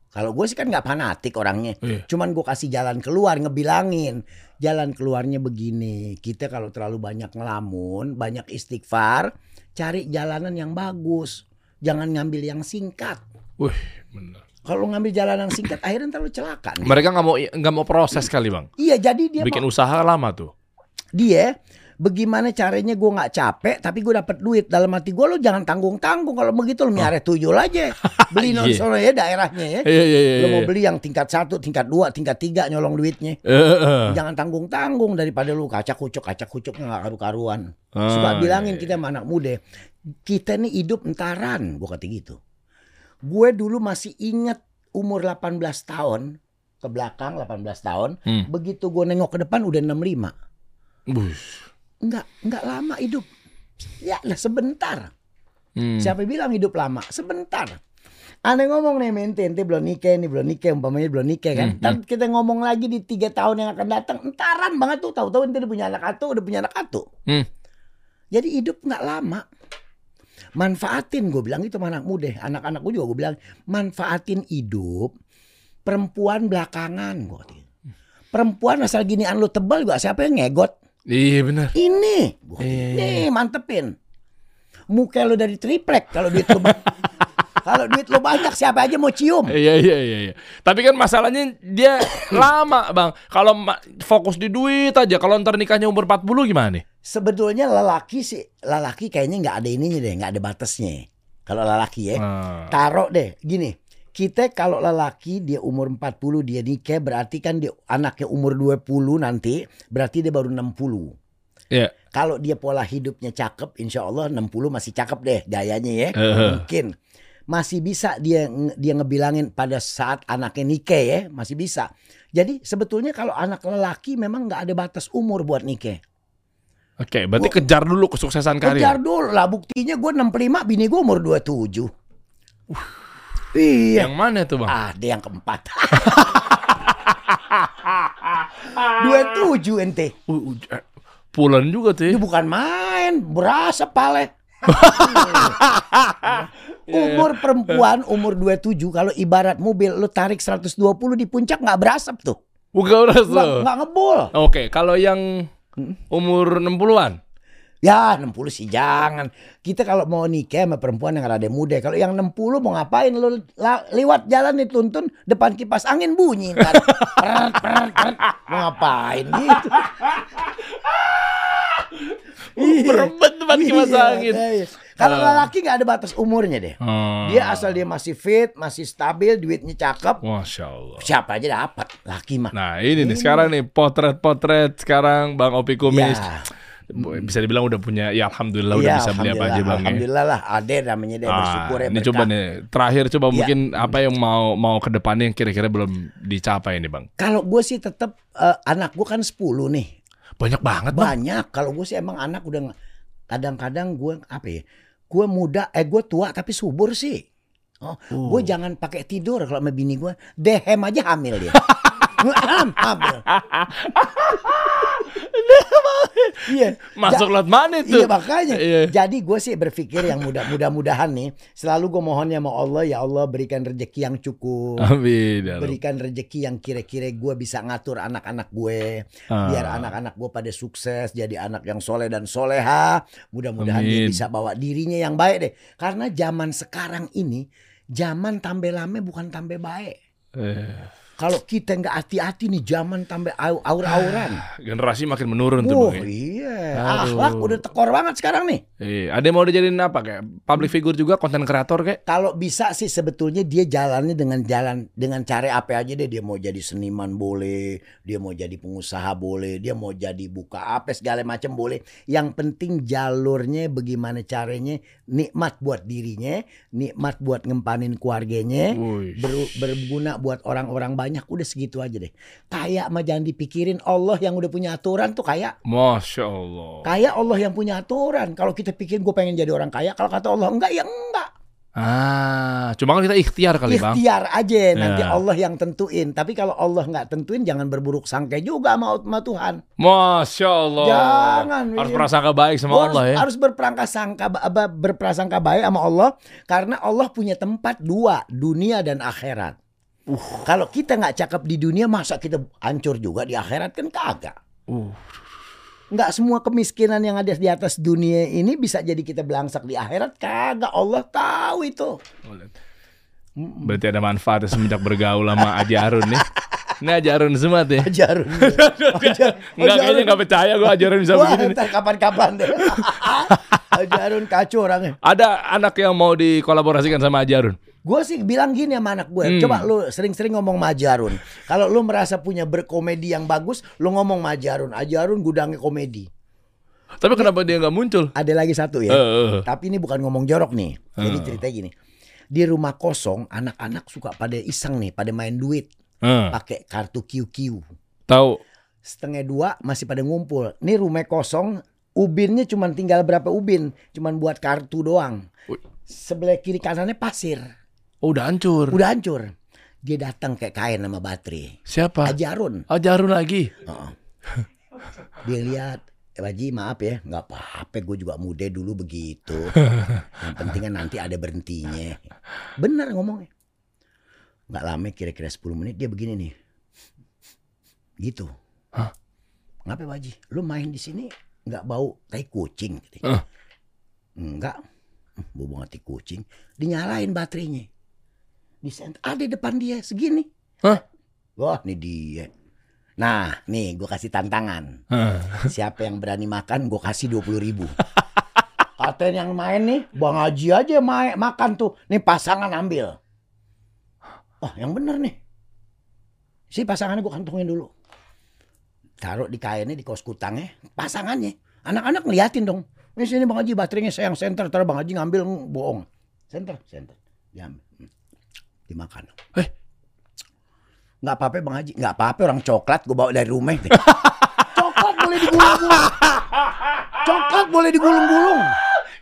Kalau gue sih kan nggak fanatik orangnya. Iya. Cuman gue kasih jalan keluar ngebilangin. Jalan keluarnya begini. Kita kalau terlalu banyak ngelamun, banyak istighfar, cari jalanan yang bagus. Jangan ngambil yang singkat. Wih, bener. Kalau ngambil jalan yang singkat akhirnya ntar lu celaka. nih. Mereka nggak mau nggak mau proses kali bang. Iya jadi dia Bikin mau- usaha lama tuh. dia bagaimana caranya gue nggak capek tapi gue dapet duit dalam hati gue lo jangan tanggung tanggung kalau begitu lo miare tuyul aja beli non Iya. solo ya daerahnya ya Iya iya iya. lo mau iya. beli yang tingkat satu tingkat dua tingkat tiga nyolong duitnya jangan tanggung tanggung daripada lu kacak kucuk kacak kucuknya nggak karu karuan Ah, suka bilangin iya, kita sama anak muda kita nih hidup entaran gue kata gitu gue dulu masih inget umur 18 tahun ke belakang 18 tahun Hmm. begitu gue nengok ke depan udah 65 Bush. Enggak, enggak lama hidup. Ya lah sebentar. Hmm. Siapa bilang hidup lama? Sebentar. Aneh ngomong nih mente, ente belum nikah nih, belum nikah, umpamanya belum nikah kan. Hmm, Ntar kita ngomong lagi di tiga tahun yang akan datang, entaran banget tuh. Tahu-tahu ente udah punya anak atu, udah punya anak atu. Hmm. Jadi hidup nggak lama. Manfaatin gue bilang itu sama anak muda. Anak-anak gue juga gue bilang manfaatin hidup. Perempuan belakangan gue. Perempuan asal ginian lu tebal gua siapa yang ngegot? Iya bener. Ini, Gua, Iya. nih mantepin. Muka lu dari triplek kalau duit lu kalau duit lu banyak siapa aja mau cium. Iya iya iya. iya. Tapi kan masalahnya dia lama bang. Kalau fokus di duit aja. Kalau ntar nikahnya umur 40 gimana nih? Sebetulnya lelaki sih, lelaki kayaknya nggak ada ininya deh, nggak ada batasnya. Kalau lelaki ya, Ah. taruh deh gini. Kita kalau lelaki dia umur 40 dia nikah berarti kan dia anaknya umur 20 nanti berarti dia baru 60. Iya. Kalau dia pola hidupnya cakep, insya Allah 60 masih cakep deh gayanya ya. Eh. Mungkin masih bisa dia dia ngebilangin pada saat anaknya nikah ya, masih bisa. Jadi sebetulnya kalau anak lelaki memang nggak ada batas umur buat nikah. Oke, berarti kejar dulu kesuksesan karir. Kejar dulu lah buktinya gue 65, bini gue umur 27. Iya. Yang mana tuh bang? Ada yang keempat. 27 ente. Uh, uh, Pulen juga tuh ya. Ini bukan main, berasa pale. Umur perempuan umur 27 kalau ibarat mobil lu tarik 120 di puncak nggak berasap tuh. Bukan udah Nggak, ngebul. Oke, kalau yang umur 60-an. Ya 60 sih jangan. Kita kalau mau nikah sama perempuan yang rada muda, kalau yang 60 mau ngapain lu lewat jalan dituntun depan kipas angin bunyi ntar. Mau ngapain gitu. Berebet depan kipas Iya, angin. iya. Kalau lelaki nggak ada batas umurnya deh. Hmm. Dia asal dia masih fit, masih stabil, duitnya cakep, Masya Allah. siapa aja dapat laki mah. Nah ini nih sekarang nih potret-potret sekarang Bang Opi Kumis. Ya. Bisa dibilang udah punya, ya Alhamdulillah udah Iya, bisa beli apa aja alhamdulillah, Bang ya. Alhamdulillah lah, ada namanya deh Ah, bersyukur ya. ini berkah. coba nih terakhir coba Iya. mungkin apa yang mau mau ke depannya yang kira-kira belum dicapai nih Bang. Kalau gue sih tetap eh, anak gue kan 10 nih. Banyak banget Bang. Banyak. Kalau gue sih emang anak udah kadang-kadang gue apa ya? Gue muda, eh gue tua tapi subur sih. Oh, gue jangan pakai tidur kalau sama bini gue. Dehem aja hamil dia. Ham- hamil. Iya. Masuk Ja- lewat mana itu? Iya makanya. Iya. Jadi gue sih berpikir yang mudah mudah-mudahan nih selalu gue mohonnya sama Allah ya Allah berikan rezeki yang cukup. Amin. ya. Berikan rezeki yang kira-kira gue bisa ngatur anak-anak gue Ah. biar anak-anak gue pada sukses jadi anak yang soleh dan soleha. Mudah-mudahan dia bisa bawa dirinya yang baik deh. Karena zaman sekarang ini zaman tambah lama bukan tambah baik. Eh, Kalau kita nggak hati-hati nih zaman tambah au- aur-auran. generasi makin menurun tuh Wah Bang. ya. iya, Aduh. akhlak udah tekor banget sekarang nih. Iya, ada yang mau dijadiin apa kayak public figure juga, konten kreator kayak? Kalau bisa sih sebetulnya dia jalannya dengan jalan dengan cara apa aja deh. Dia mau jadi seniman boleh, dia mau jadi pengusaha boleh, dia mau jadi buka apa segala macam boleh. Yang penting jalurnya bagaimana caranya nikmat buat dirinya, nikmat buat ngempanin keluarganya, ber- berguna buat orang-orang banyak. Udah segitu aja deh. Kayak mah jangan dipikirin Allah yang udah punya aturan tuh kayak Masya Allah. kayak Allah yang punya aturan. Kalau kita pikir gue pengen jadi orang kaya, kalau kata Allah enggak ya enggak. Ah, cuma kan kita ikhtiar kali bang. Ikhtiar aja nanti Ya. Allah yang tentuin. Tapi kalau Allah nggak tentuin jangan berburuk sangka juga sama, sama Tuhan. Masya Allah. Jangan, Harus prasangka baik sama Gua Allah harus, ya. harus berprasangka berprasangka baik sama Allah karena Allah punya tempat dua, dunia dan akhirat. Uh. Kalau kita nggak cakep di dunia masa kita hancur juga di akhirat kan kagak. Uh. Nggak semua kemiskinan yang ada di atas dunia ini bisa jadi kita belangsak di akhirat kagak. Allah tahu itu. Berarti ada manfaatnya semenjak bergaul sama Aji Arun nih. Ini Aji Arun semua tuh. ya. Ajarun. Enggak kayaknya enggak percaya gue Aji Arun bisa Wah, begini. ntar kapan-kapan deh. Ajarun kacau orangnya. Ada anak yang mau dikolaborasikan sama Aji Arun. Gue sih bilang gini sama anak gue, Hmm. coba lu sering-sering ngomong sama Ajarun. Kalau lu merasa punya berkomedi yang bagus, lu ngomong sama Ajarun. Ajarun gudangnya komedi. Tapi kenapa dia nggak muncul? Ada lagi satu ya. Eh, eh. Tapi ini bukan ngomong jorok nih. Jadi Eh. ceritanya gini. Di rumah kosong, anak-anak suka pada iseng nih, pada main duit. Eh, Pakai kartu QQ. tahu. Setengah dua masih pada ngumpul. Nih rumah kosong, ubinnya cuma tinggal berapa ubin. Cuman buat kartu doang. Sebelah kiri kanannya pasir. Oh, udah hancur. Udah hancur. Dia datang kayak kain sama baterai. Siapa? Ajarun. Aji Arun lagi. Heeh. Dia lihat, Baji maaf ya, nggak apa-apa, gue juga muda dulu begitu. Yang penting kan nanti ada berhentinya. Bener ngomongnya. Nggak lama kira-kira 10 menit dia begini nih. Gitu. Hah? Ngapa Baji? Lu main di sini nggak bau tai kucing? Gitu. Eh. Enggak. Hmm, Bau banget tai kucing. Dinyalain baterainya. Di ada depan dia segini. Hah? Wah, ini dia. Nah, nih gue kasih tantangan. Eh. Siapa yang berani makan, gue kasih 20 ribu. Katanya yang main nih, Bang Haji aja main, makan tuh. Nih pasangan ambil. Wah, yang bener nih. Si pasangannya gue kantongin dulu. Taruh di kainnya, di kos kutangnya. Pasangannya. Anak-anak ngeliatin dong. Ini sini Bang Haji baterainya saya yang center. Taruh Bang Haji ngambil, mm, bohong. Center, center. Diambil. Hmm. Dimakan. Eh. Nggak apa-apa Bang Haji. Nggak apa-apa orang coklat gue bawa dari rumah. coklat boleh digulung-gulung. Coklat boleh digulung-gulung.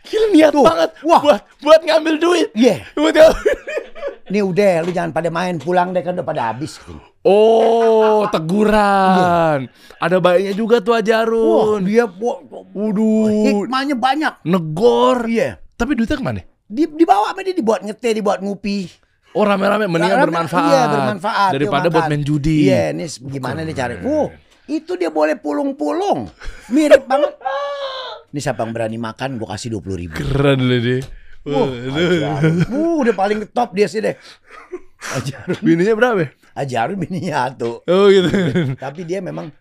Gila niat Tuh. banget. Wah. Buat buat ngambil duit. Iya. Buat Nih udah lu jangan pada main pulang deh kan udah pada habis. Oh, teguran. Ada baiknya juga tuh Aji Wah, dia Waduh. hikmahnya banyak. Negor. Iya. Tapi duitnya ke mana? Di, dibawa sama dia dibuat ngeteh, dibuat ngupi. Oh rame-rame mendingan Rame- bermanfaat. Iya, bermanfaat. Daripada Dia buat makan. main judi. Iya, ini gimana nih cari? Uh, itu dia boleh pulung-pulung. Mirip banget. Ini siapa yang berani makan, gue kasih 20 ribu. Keren loh deh. Uh, Ajarun. Uh, udah paling top dia sih deh. Ajarun. Bininya berapa? Ajarun bininya satu. Oh gitu. Tapi dia memang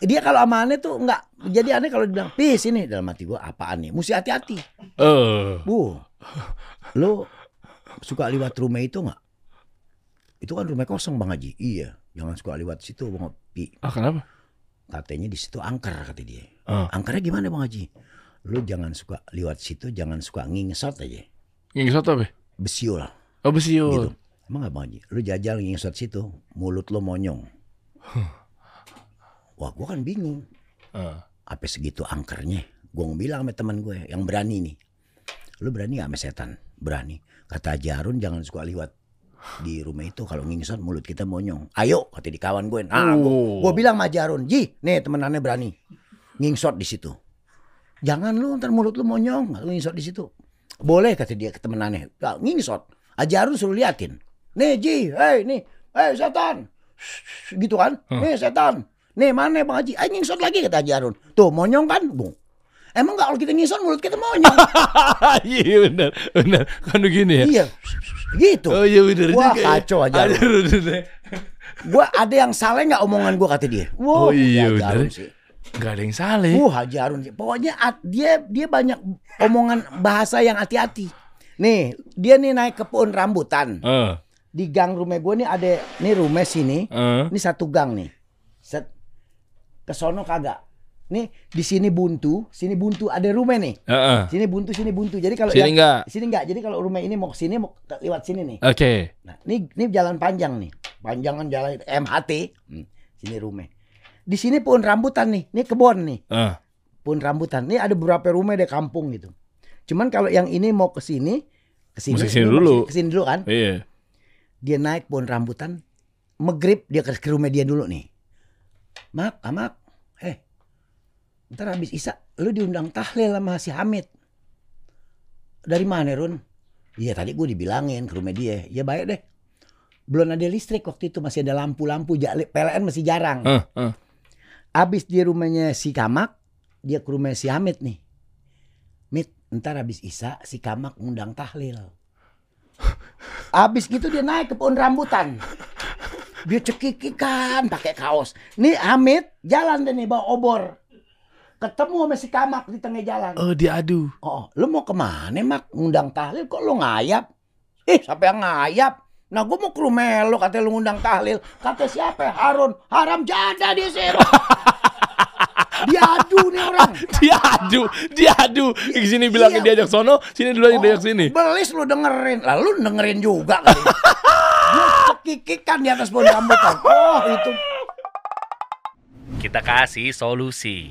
dia kalau sama aneh tuh enggak jadi aneh kalau dibilang pis ini dalam hati gua apaan nih mesti hati-hati Oh. bu lu suka lewat rumah itu enggak itu kan rumah kosong bang Haji. Iya jangan suka lewat situ bang Pi Ah kenapa? katanya di situ angker kata dia. Ah. angkernya gimana bang Haji? Lu jangan suka lewat situ jangan suka ngingesot aja. Ngingesot apa? besiul Oh besiul. gitu. Emang nggak bang Haji? Lu jajal ngingesot situ mulut lu monyong. Wah gua kan bingung. Ah. apa segitu angkernya? Gue bilang sama teman gue yang berani nih. Lu berani gak sama setan? Berani kata Jarun jangan suka liwat di rumah itu kalau ngingsot mulut kita monyong. Ayo kata di kawan gue. Nah, Oh. gue bilang sama Jarun, Ji, nih temenannya berani ngingsot di situ. Jangan lu ntar mulut lu monyong, lu ngingsot di situ. Boleh kata dia ke temenannya. Gak, ngingsot. Ajarun suruh liatin. Nih Ji, hei nih, hei setan. Gitu kan, nih setan. Nih mana Bang Haji? Ayo ngingsot lagi kata Ajarun. Tuh monyong kan, bung. Emang gak kalau kita ngingsot mulut kita monyong? Iya benar, benar. Kan begini ya. iya, gitu. Oh iya benar Wah juga ya. kacau aja. Ada. Gua ada yang salah nggak omongan gua kata dia. Oh iya, Haji bener. Harun sih. Gak ada yang salah. Uh, Haji Harun sih. Pokoknya dia dia banyak omongan bahasa yang hati-hati. Nih, dia nih naik ke pohon rambutan. Eh, Di gang rumah gue nih ada nih rumah sini. eh. Ini satu gang nih. Set. Ke sono kagak. Nih, di sini buntu, sini buntu ada rumah nih. Heeh. Sini buntu, sini buntu. Jadi kalau Sini enggak. Sini enggak. Jadi kalau rumah ini mau ke sini mau lewat sini nih. Oke. Nah, ini ini jalan panjang nih. Panjangan jalan MHT. Hmm, sini rumah. Di sini pohon rambutan nih. Ini kebun nih. Eh. Pohon rambutan. Ini ada beberapa rumah di kampung gitu. Cuman kalau yang ini mau ke sini, ke sini. Dulu. Ke sini dulu kan. Iya. Dia naik pohon rambutan, megrip dia ke, rumah dia dulu nih. Mak, ah, mak. Eh. Ntar habis Isa, lu diundang tahlil sama si Hamid. Dari mana, Run? Iya, tadi gue dibilangin ke rumah dia. Ya baik deh. Belum ada listrik waktu itu, masih ada lampu-lampu. PLN masih jarang. Eh, eh. Abis di rumahnya si Kamak, dia ke rumah si Hamid nih. Mit, ntar habis Isa, si Kamak ngundang tahlil. Abis gitu dia naik ke pohon rambutan. Dia cekikikan pakai kaos. Nih Hamid jalan deh nih bawa obor. Ketemu sama si Kamak di tengah jalan. Oh diadu. Oh, lu mau ke mana mak? Ngundang tahlil kok lu ngayap? Ih, siapa yang ngayap? Nah, gue mau ke rumah lu katanya lu ngundang tahlil. Kata siapa? Harun. Haram jada dia sih. Diadu nih orang. Diadu, diadu. Di sini bilangin Iya. diajak sono, sini dulu Oh, diajak sini. Belis lu dengerin. Lalu dengerin juga kali. Dia cekikikan di atas pohon rambutan. Oh, itu Kita kasih solusi.